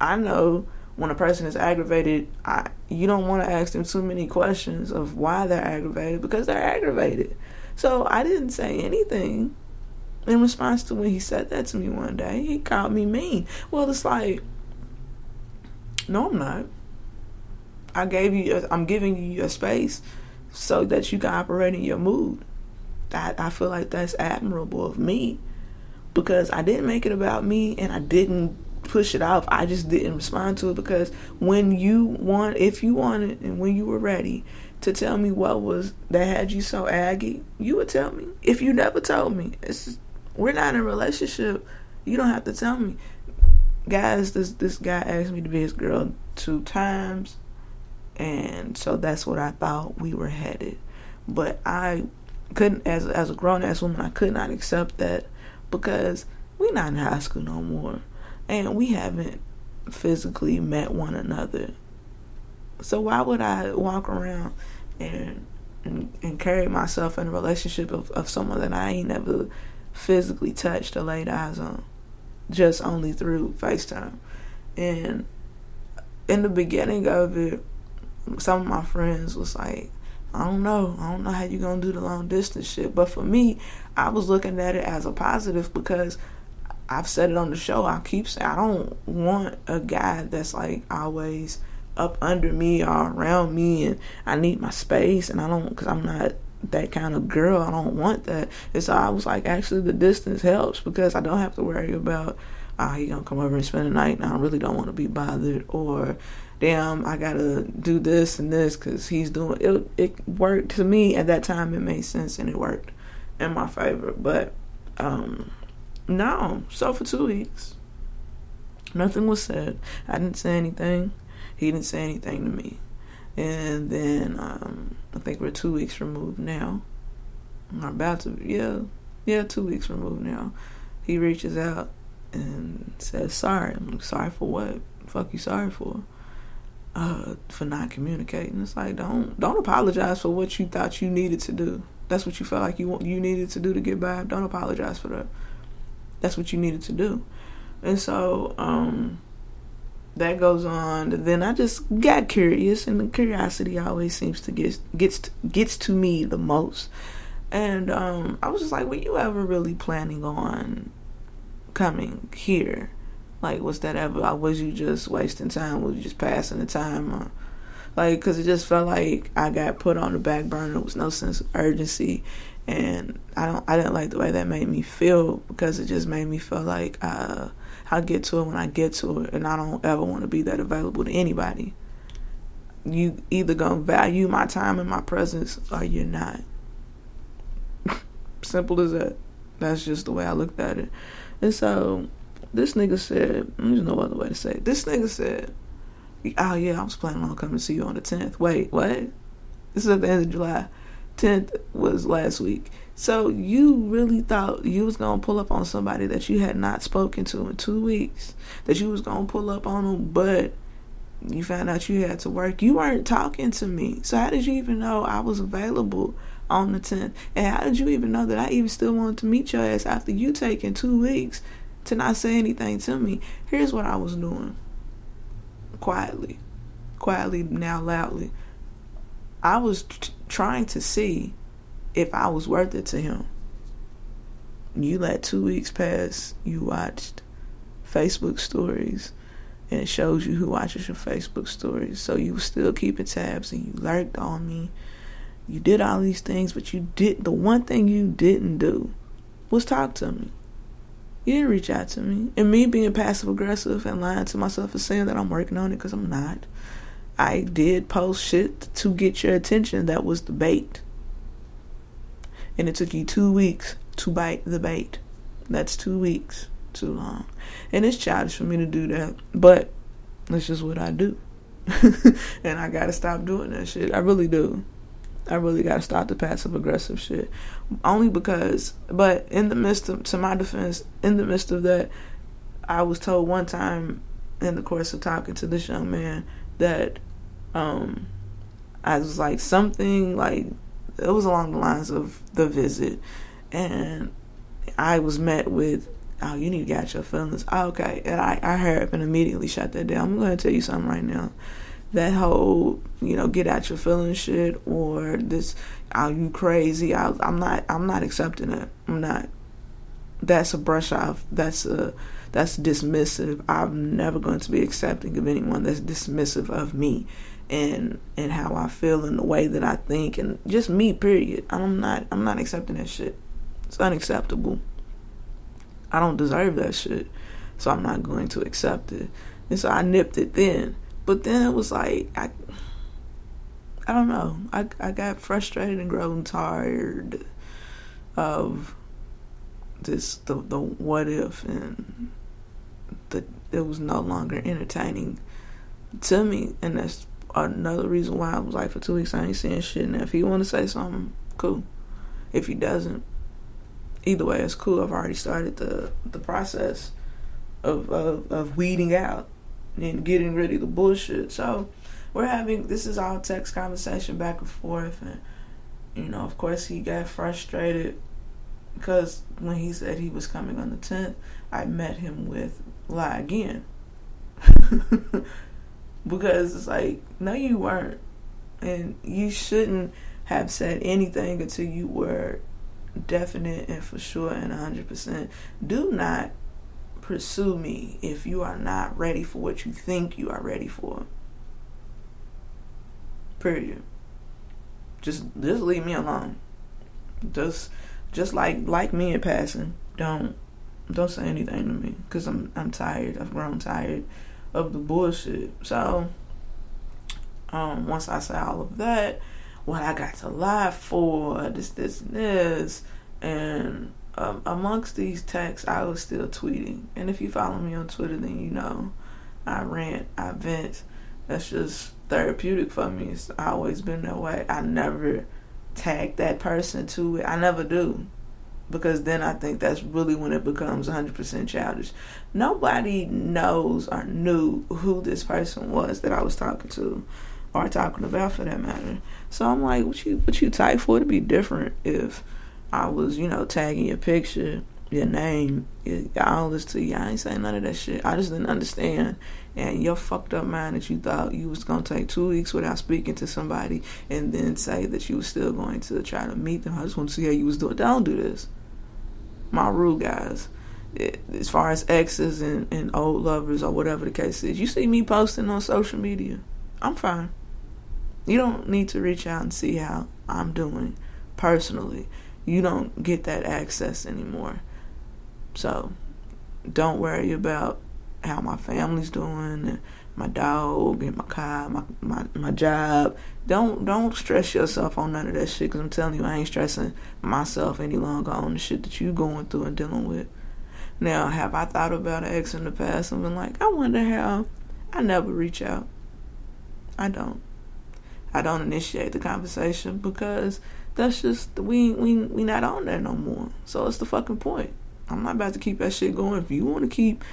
I know when a person is aggravated, I you don't want to ask them too many questions of why they're aggravated because they're aggravated. So I didn't say anything in response to when he said that to me one day. He called me mean. Well, it's like no, I'm not. I gave you. I'm giving you your space so that you can operate in your mood. That I feel like that's admirable of me because I didn't make it about me and I didn't push it off. I just didn't respond to it because when you want, if you wanted, and when you were ready to tell me what was that had you so aggy, you would tell me. If you never told me, it's we're not in a relationship. You don't have to tell me guys, this this guy asked me to be his girl two times, and so that's what I thought we were headed. But I couldn't, as as a grown ass woman, I could not accept that because we're not in high school no more, and we haven't physically met one another. So why would I walk around and and, and carry myself in a relationship of, of someone that I ain't never physically touched or laid eyes on? just only through FaceTime. And in the beginning of it, some of my friends was like, I don't know. I don't know how you're going to do the long distance shit. But for me, I was looking at it as a positive because I've said it on the show. I keep saying I don't want a guy that's like always up under me or around me and I need my space and I don't because I'm not that kind of girl. I don't want that. And so I was like, actually, the distance helps because I don't have to worry about, ah, oh, he gonna come over and spend the night, and I really don't want to be bothered, or damn, I gotta do this and this because he's doing it. It worked to me at that time. It made sense and it worked in my favor. But um, no, so for two weeks, nothing was said. I didn't say anything. He didn't say anything to me. And then um, I think we're two weeks removed now. I'm about to, yeah, yeah, two weeks removed now. He reaches out and says, "Sorry." I'm like, "Sorry for what? Fuck you, sorry for." Uh, for not communicating. It's like don't don't apologize for what you thought you needed to do. That's what you felt like you you needed to do to get by. Don't apologize for that. That's what you needed to do. And so, um, that goes on. Then I just got curious, and the curiosity always seems to get gets gets to me the most. And um, I was just like, "Were you ever really planning on coming here? Like, was that ever? Was you just wasting time? Was you just passing the time? Or, like, because it just felt like I got put on the back burner. There was no sense of urgency, and I don't. I didn't like the way that made me feel because it just made me feel like uh, I'll get to it when I get to it, and I don't ever want to be that available to anybody. You either gonna value my time and my presence, or you're not. Simple as that. That's just the way I looked at it. And so this nigga said, mm, there's no other way to say it. This nigga said, oh yeah, I was planning on coming to see you on the 10th. Wait, what? This is at the end of July. 10th was last week. So you really thought you was gonna pull up on somebody that you had not spoken to in two weeks, that you was gonna pull up on them, but you found out you had to work. You weren't talking to me. So how did you even know I was available on the 10th? And how did you even know that I even still wanted to meet your ass after you taking two weeks to not say anything to me? Here's what I was doing. Quietly. Quietly, now loudly. I was t- trying to see if I was worth it to him. You let two weeks pass, you watched Facebook stories, and it shows you who watches your Facebook stories. So you were still keeping tabs and you lurked on me. You did all these things, but you did the one thing you didn't do was talk to me. You didn't reach out to me. And me being passive aggressive and lying to myself and saying that I'm working on it because I'm not. I did post shit to get your attention. That was the bait and it took you two weeks to bite the bait. That's two weeks too long. And it's childish for me to do that, but that's just what I do. and I gotta stop doing that shit. I really do. I really gotta stop the passive aggressive shit. Only because, but in the midst of, to my defense, in the midst of that, I was told one time in the course of talking to this young man that um I was like something like it was along the lines of the visit, and I was met with, "Oh, you need to get your feelings." Oh, okay, and I I heard up and immediately shut that down. I'm going to tell you something right now. That whole, you know, get out your feelings shit, or this, are you crazy? I, I'm not. I'm not accepting it. I'm not. That's a brush off. That's a that's dismissive. I'm never going to be accepting of anyone that's dismissive of me and and how I feel and the way that I think and just me period. I'm not I'm not accepting that shit. It's unacceptable. I don't deserve that shit. So I'm not going to accept it. And so I nipped it then. But then it was like I I don't know. I I got frustrated and grown tired of this the the what if and the it was no longer entertaining to me and that's another reason why I was like, for two weeks I ain't saying shit. And if he want to say something, cool. If he doesn't, either way, it's cool. I've already started the the process of of, of weeding out and getting rid of the bullshit. So we're having this is all text conversation back and forth, and you know, of course, he got frustrated because when he said he was coming on the tenth, I met him with lie again. because it's like no you weren't. And you shouldn't have said anything until you were definite and for sure and 100% do not pursue me if you are not ready for what you think you are ready for. Period. Just just leave me alone. Just just like like me in passing. Don't don't say anything to me because i'm i'm tired. I've grown tired of the bullshit. So, um, once I say all of that, what I got to lie for, this, this, and this, and um, amongst these texts, I was still tweeting. And if you follow me on Twitter, then you know I rant, I vent. That's just therapeutic for me. It's always been that way. I never tag that person to it. I never do because then I think that's really when it becomes 100% childish. Nobody knows or knew who this person was that I was talking to or talking about for that matter. So I'm like, what you what you type for it to be different if I was, you know, tagging your picture your name. All this to you. I ain't saying none of that shit. I just didn't understand. And your fucked up mind that you thought you was gonna take two weeks without speaking to somebody and then say that you was still going to try to meet them. I just want to see how you was doing. Don't do this. My rule, guys. It, as far as exes and, and old lovers or whatever the case is, you see me posting on social media. I'm fine. You don't need to reach out and see how I'm doing personally. You don't get that access anymore. So don't worry about how my family's doing and my dog and my car, my, my, my job. Don't don't stress yourself on none of that shit because I'm telling you, I ain't stressing myself any longer on the shit that you going through and dealing with. Now, have I thought about an ex in the past and been like, I wonder how I never reach out. I don't. I don't initiate the conversation because that's just we we we not on there no more. So it's the fucking point. I'm not about to keep that shit going. If you want to keep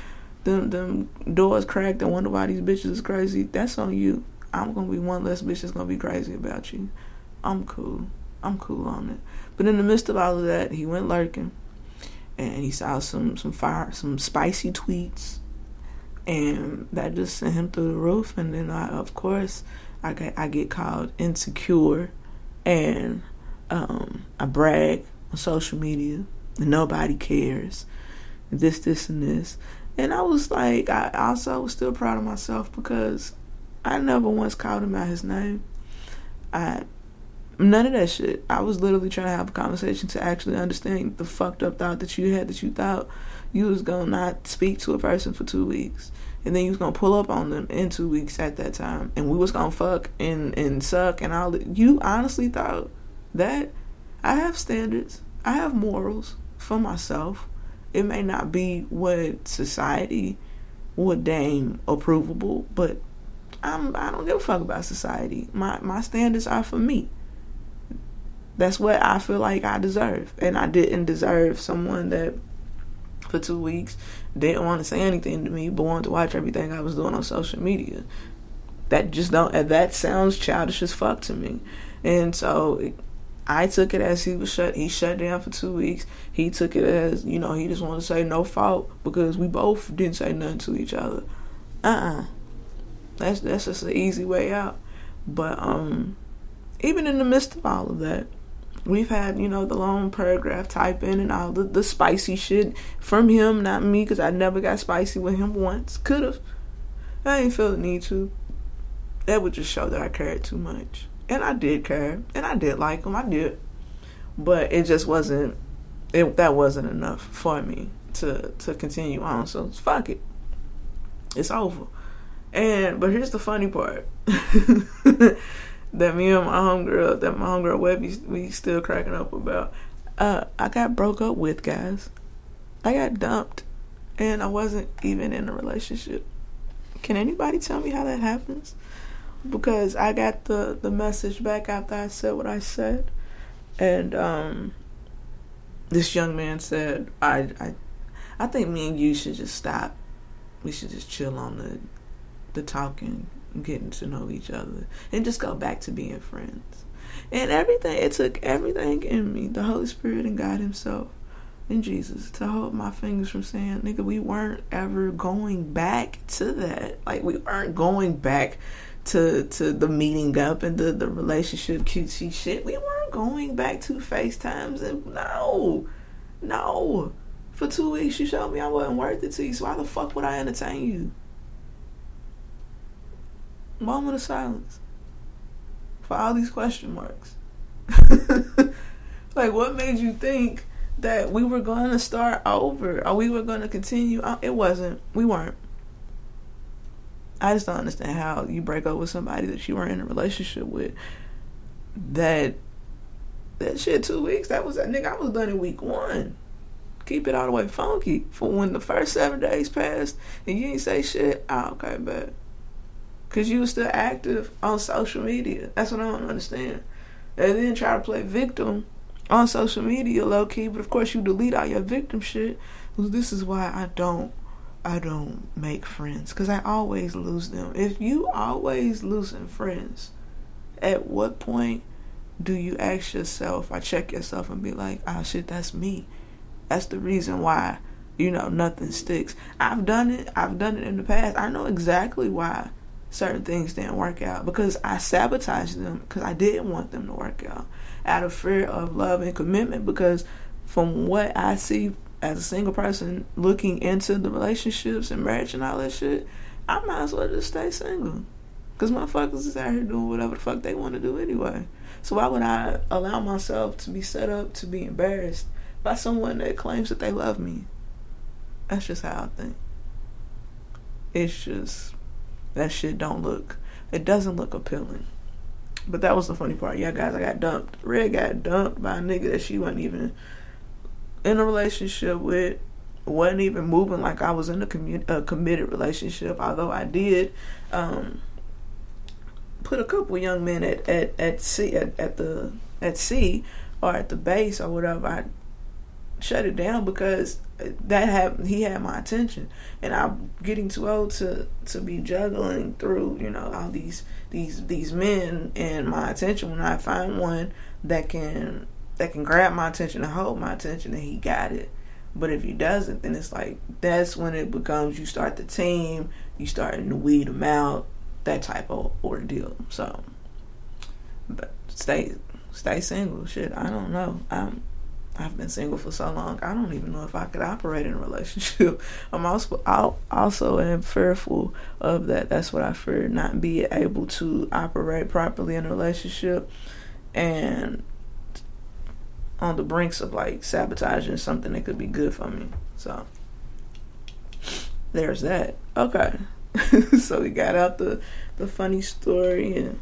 them them doors cracked and wonder why these bitches is crazy, that's on you. I'm gonna be one less bitch that's gonna be crazy about you. I'm cool. I'm cool on it. But in the midst of all of that, he went lurking, and he saw some some fire, some spicy tweets, and that just sent him through the roof. And then I, of course, I get I get called insecure, and um, I brag on social media, and nobody cares. This, this, and this. And I was like, I also was still proud of myself because I never once called him out his name. I none of that shit. I was literally trying to have a conversation to actually understand the fucked up thought that you had that you thought you was gonna not speak to a person for two weeks. And then you was gonna pull up on them in two weeks at that time and we was gonna fuck and, and suck and all that. You honestly thought that I have standards. I have morals for myself. It may not be what society would deem approvable, but I'm I don't give a fuck about society. My my standards are for me. That's what I feel like I deserve. And I didn't deserve someone that for two weeks didn't want to say anything to me but wanted to watch everything I was doing on social media. That just don't that sounds childish as fuck to me. And so I took it as he was shut. He shut down for two weeks. He took it as you know he just wanted to say no fault because we both didn't say nothing to each other. Uh uh-uh. uh That's that's just an easy way out. But um, even in the midst of all of that, we've had you know the long paragraph type in and all the the spicy shit from him, not me, because I never got spicy with him once. Could have. I didn't feel the need to. That would just show that I cared too much and I did care, and I did like him. I did, but it just wasn't. It that wasn't enough for me to to continue on. So fuck it. It's over. And but here's the funny part. that me and my homegirl, that my homegirl Webby, we still cracking up about. Uh, I got broke up with guys. I got dumped, and I wasn't even in a relationship. Can anybody tell me how that happens? Because I got the the message back after I said what I said, and um, this young man said, "I I I think me and you should just stop. We should just chill on the the talking, getting to know each other, and just go back to being friends." And everything it took everything in me, the Holy Spirit and God Himself and Jesus to hold my fingers from saying, nigga, we weren't ever going back to that. Like we weren't going back to to the meeting up and the the relationship cutesy shit. We weren't going back to FaceTimes and no, no. For two weeks, you showed me I wasn't worth it to you. So why the fuck would I entertain you? Moment of silence for all these question marks. like, what made you think that we were going to start over or we were going to continue? Uh, it wasn't. We weren't. I just don't understand how you break up with somebody that you were in a relationship with. That that shit two weeks. That was that nigga. I was done in week one. Keep it all the way funky. For when the first seven days passed and you ain't say shit. Oh, okay, but cause you were still active on social media. That's what I don't understand. And then try to play victim on social media, low key. But of course, you delete all your victim shit. This is why I don't I don't make friends because I always lose them. If you always losing friends, at what point do you ask yourself, I check yourself and be like, oh shit, that's me. That's the reason why, you know, nothing sticks. I've done it. I've done it in the past. I know exactly why certain things didn't work out because I sabotaged them because I didn't want them to work out out of fear of love and commitment because from what I see as a single person looking into the relationships and marriage and all that shit, I might as well just stay single. Because motherfuckers is out here doing whatever the fuck they want to do anyway. So why would I allow myself to be set up to be embarrassed by someone that claims that they love me? That's just how I think. It's just that shit don't look it doesn't look appealing. But that was the funny part. Yeah, guys, I got dumped. Red got dumped by a nigga that she wasn't even in a relationship with. wasn't even moving like I was in a, commu- a committed relationship. Although I did um, put a couple young men at at at sea at, at the at sea or at the base or whatever. I shut it down because that had he had my attention, and I'm getting too old to to be juggling through you know all these these these men and my attention. When I find one that can that can grab my attention and hold my attention, and he got it. But if he doesn't, then it's like that's when it becomes you start the team, you starting to weed them out, that type of ordeal. So, but stay stay single. Shit, I don't know. I'm I've been single for so long. I don't even know if I could operate in a relationship. I'm also I also am fearful of that. That's what I fear not being able to operate properly in a relationship, and on the brinks of like sabotaging something that could be good for me. So there's that. Okay, so we got out the the funny story and.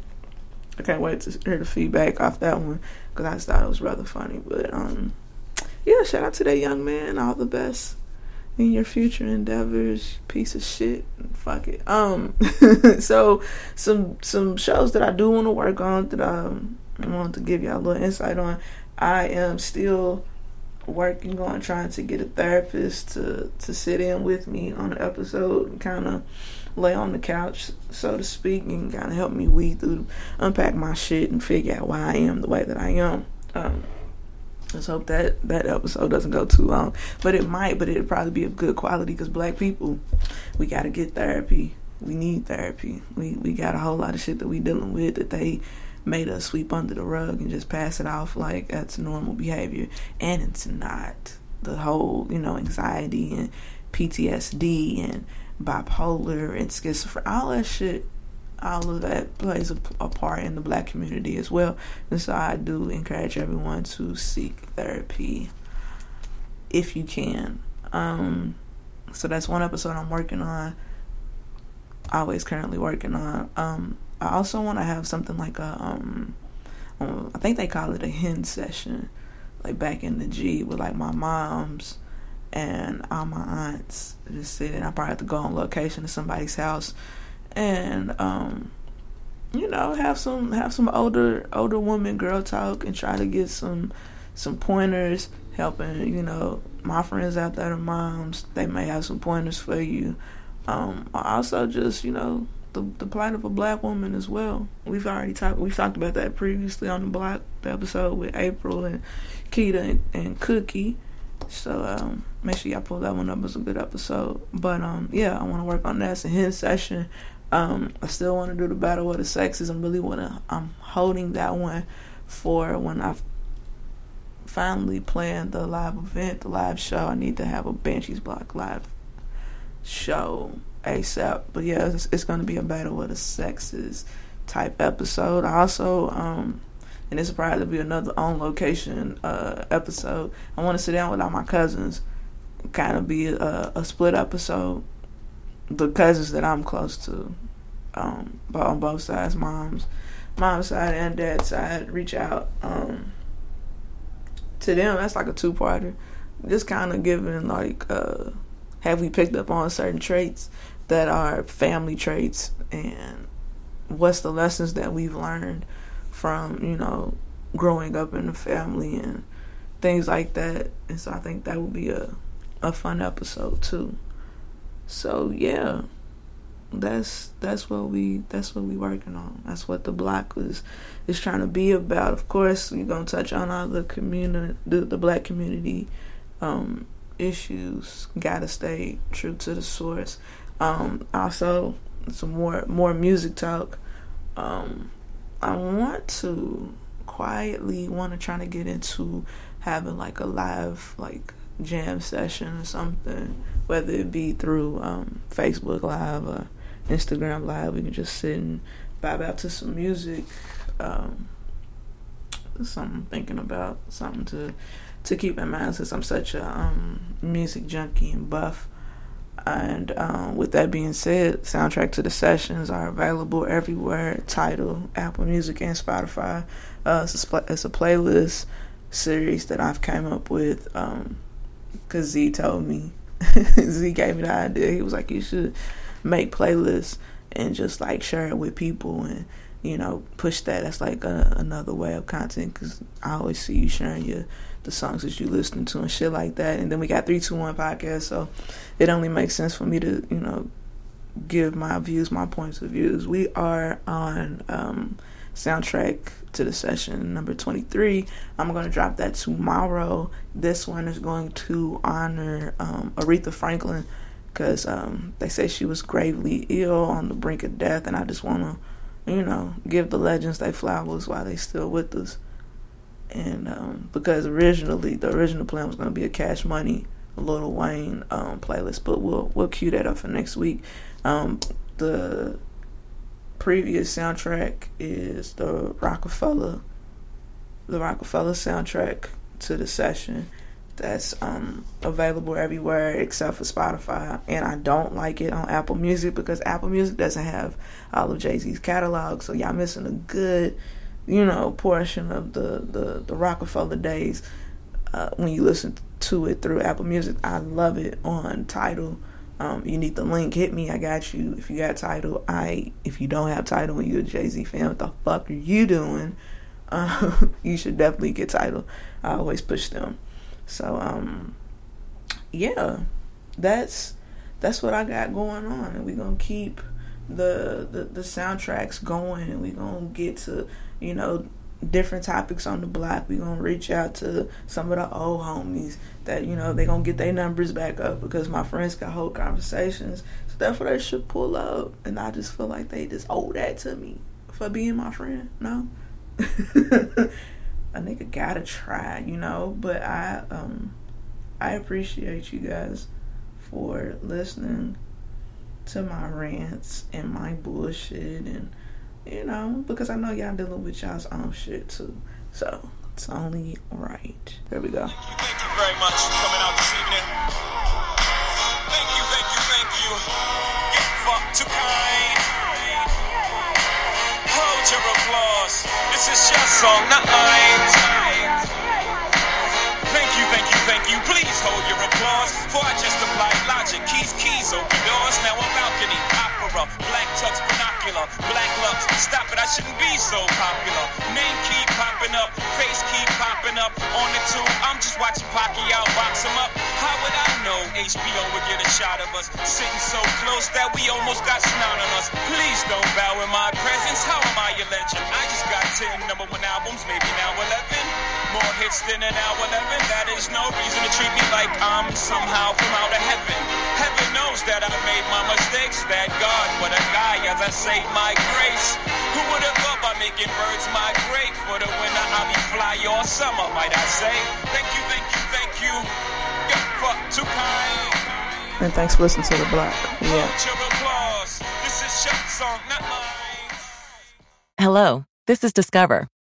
I can't wait to hear the feedback off that one because I thought it was rather funny. But um, yeah, shout out to that young man. All the best in your future endeavors. Piece of shit. Fuck it. Um, so some some shows that I do want to work on that um I wanted to give y'all a little insight on. I am still working on trying to get a therapist to to sit in with me on an episode and kind of lay on the couch, so to speak, and kind of help me weed through, unpack my shit, and figure out why I am the way that I am. Um, Let's hope that that episode doesn't go too long, but it might. But it'd probably be of good quality because black people, we gotta get therapy. We need therapy. We we got a whole lot of shit that we dealing with that they made us sweep under the rug and just pass it off like that's normal behavior, and it's not. The whole you know anxiety and PTSD and bipolar and schizophrenia, all that shit all of that plays a, a, part in the black community as well. And so I do encourage everyone to seek therapy if you can. Um, so that's one episode I'm working on. Always currently working on. Um, I also want to have something like a, um, um, I think they call it a hen session, like back in the G with like my moms and all my aunts just sitting. I probably have to go on location to somebody's house and um, you know have some have some older older woman girl talk and try to get some some pointers helping you know my friends out there the moms they may have some pointers for you um, also just you know the the plight of a black woman as well we've already talked we've talked about that previously on the block the episode with april and keita and, and cookie so um, make sure y'all pull that one up. It's a good episode. But um, yeah, I want to work on that. It's a session. Um, I still want to do the battle of the sexes. I'm really want to. I'm holding that one for when I finally plan the live event, the live show. I need to have a Banshees Block live show ASAP. But yeah, it's, it's going to be a battle of the sexes type episode. Also, um, and it's probably be another on location uh, episode. I want to sit down with all my cousins, kind of be a, a split episode the cousins that I'm close to, um, on both sides, moms, mom's side and dad's side, reach out um, to them. That's like a two parter. Just kind of giving like, uh, have we picked up on certain traits that are family traits, and what's the lessons that we've learned from you know growing up in the family and things like that. And so I think that would be a a fun episode too. So yeah, that's that's what we that's what we working on. That's what the block is is trying to be about. Of course, we're gonna touch on all the community, the, the black community um, issues. Gotta stay true to the source. Um, also, some more more music talk. Um, I want to quietly want to try to get into having like a live like jam session or something, whether it be through um, Facebook Live or Instagram Live. We can just sit and vibe out to some music. Um, something I'm thinking about, something to to keep in mind since I'm such a um, music junkie and buff. And um, with that being said, soundtrack to the sessions are available everywhere: Tidal, Apple Music, and Spotify. Uh, it's, a, it's, a, playlist series that I've came up with um, Z told me. Z gave me the idea. He was like, "You should make playlists and just like share it with people and." you know, push that. That's like a, another way of content because I always see you sharing your the songs that you listening to and shit like that. And then we got three two one podcast, so it only makes sense for me to you know give my views, my points of views. We are on um, soundtrack to the session number 23. I'm going to drop that tomorrow. This one is going to honor um, Aretha Franklin because um, they say she was gravely ill on the brink of death, and I just want to you know, give the legends their flowers while they still with us. And um, because originally the original plan was gonna be a Cash Money, Lil Wayne um, playlist, but we'll we'll cue that up for next week. Um, the previous soundtrack is the Rockefeller, the Rockefeller soundtrack to the session that's um, available everywhere except for Spotify. And I don't like it on Apple Music because Apple Music doesn't have all of Jay Z's catalog. So y'all missing a good, you know, portion of the the, the Rockefeller days uh, when you listen to it through Apple Music. I love it on Tidal. Um, you need the link, hit me. I got you. If you got Tidal, I. If you don't have Tidal and you're a Jay Z fan, what the fuck are you doing? Uh, you should definitely get Tidal. I always push them. So um yeah, that's that's what I got going on and we're gonna keep the, the the soundtracks going and we're gonna get to, you know, different topics on the block. We're gonna reach out to some of the old homies that, you know, they're gonna get their numbers back up because my friends got whole conversations. So therefore they should pull up and I just feel like they just owe that to me for being my friend. No? a nigga gotta try, you know. But I um I appreciate you guys for listening to my rants and my bullshit and you know, because I know y'all dealing with y'all's own shit too. So it's only right. There we go. Thank you, thank you very much for coming out this evening. Thank you, thank you, thank you. Get fucked. Hold your applause. This is your song, not mine. Thank you. Please hold your applause. For I just applied logic. Keys, keys, open doors. Now a balcony, opera, black tux, binocular, black lux. Stop it, I shouldn't be so popular. Name keep popping up, face keep popping up. On the tube, I'm just watching Pacquiao box him up. How would I know HBO would get a shot of us? Sitting so close that we almost got snot on us. Please don't bow in my presence. How am I legend? I just got 10 number one albums, maybe now 11. More hits than an hour 11. That is no reason to treat me like I'm somehow from out of heaven. Heaven knows that I made my mistakes. That God, what a guy, as I say my grace. Who would have thought by making birds migrate? For the winter, I'll be fly all summer, might I say. Thank you, thank you, thank you. You're fuck too kind. And thanks for listening to the block. Yeah. Hold your applause. This is your song, not mine. Hello, this is Discover,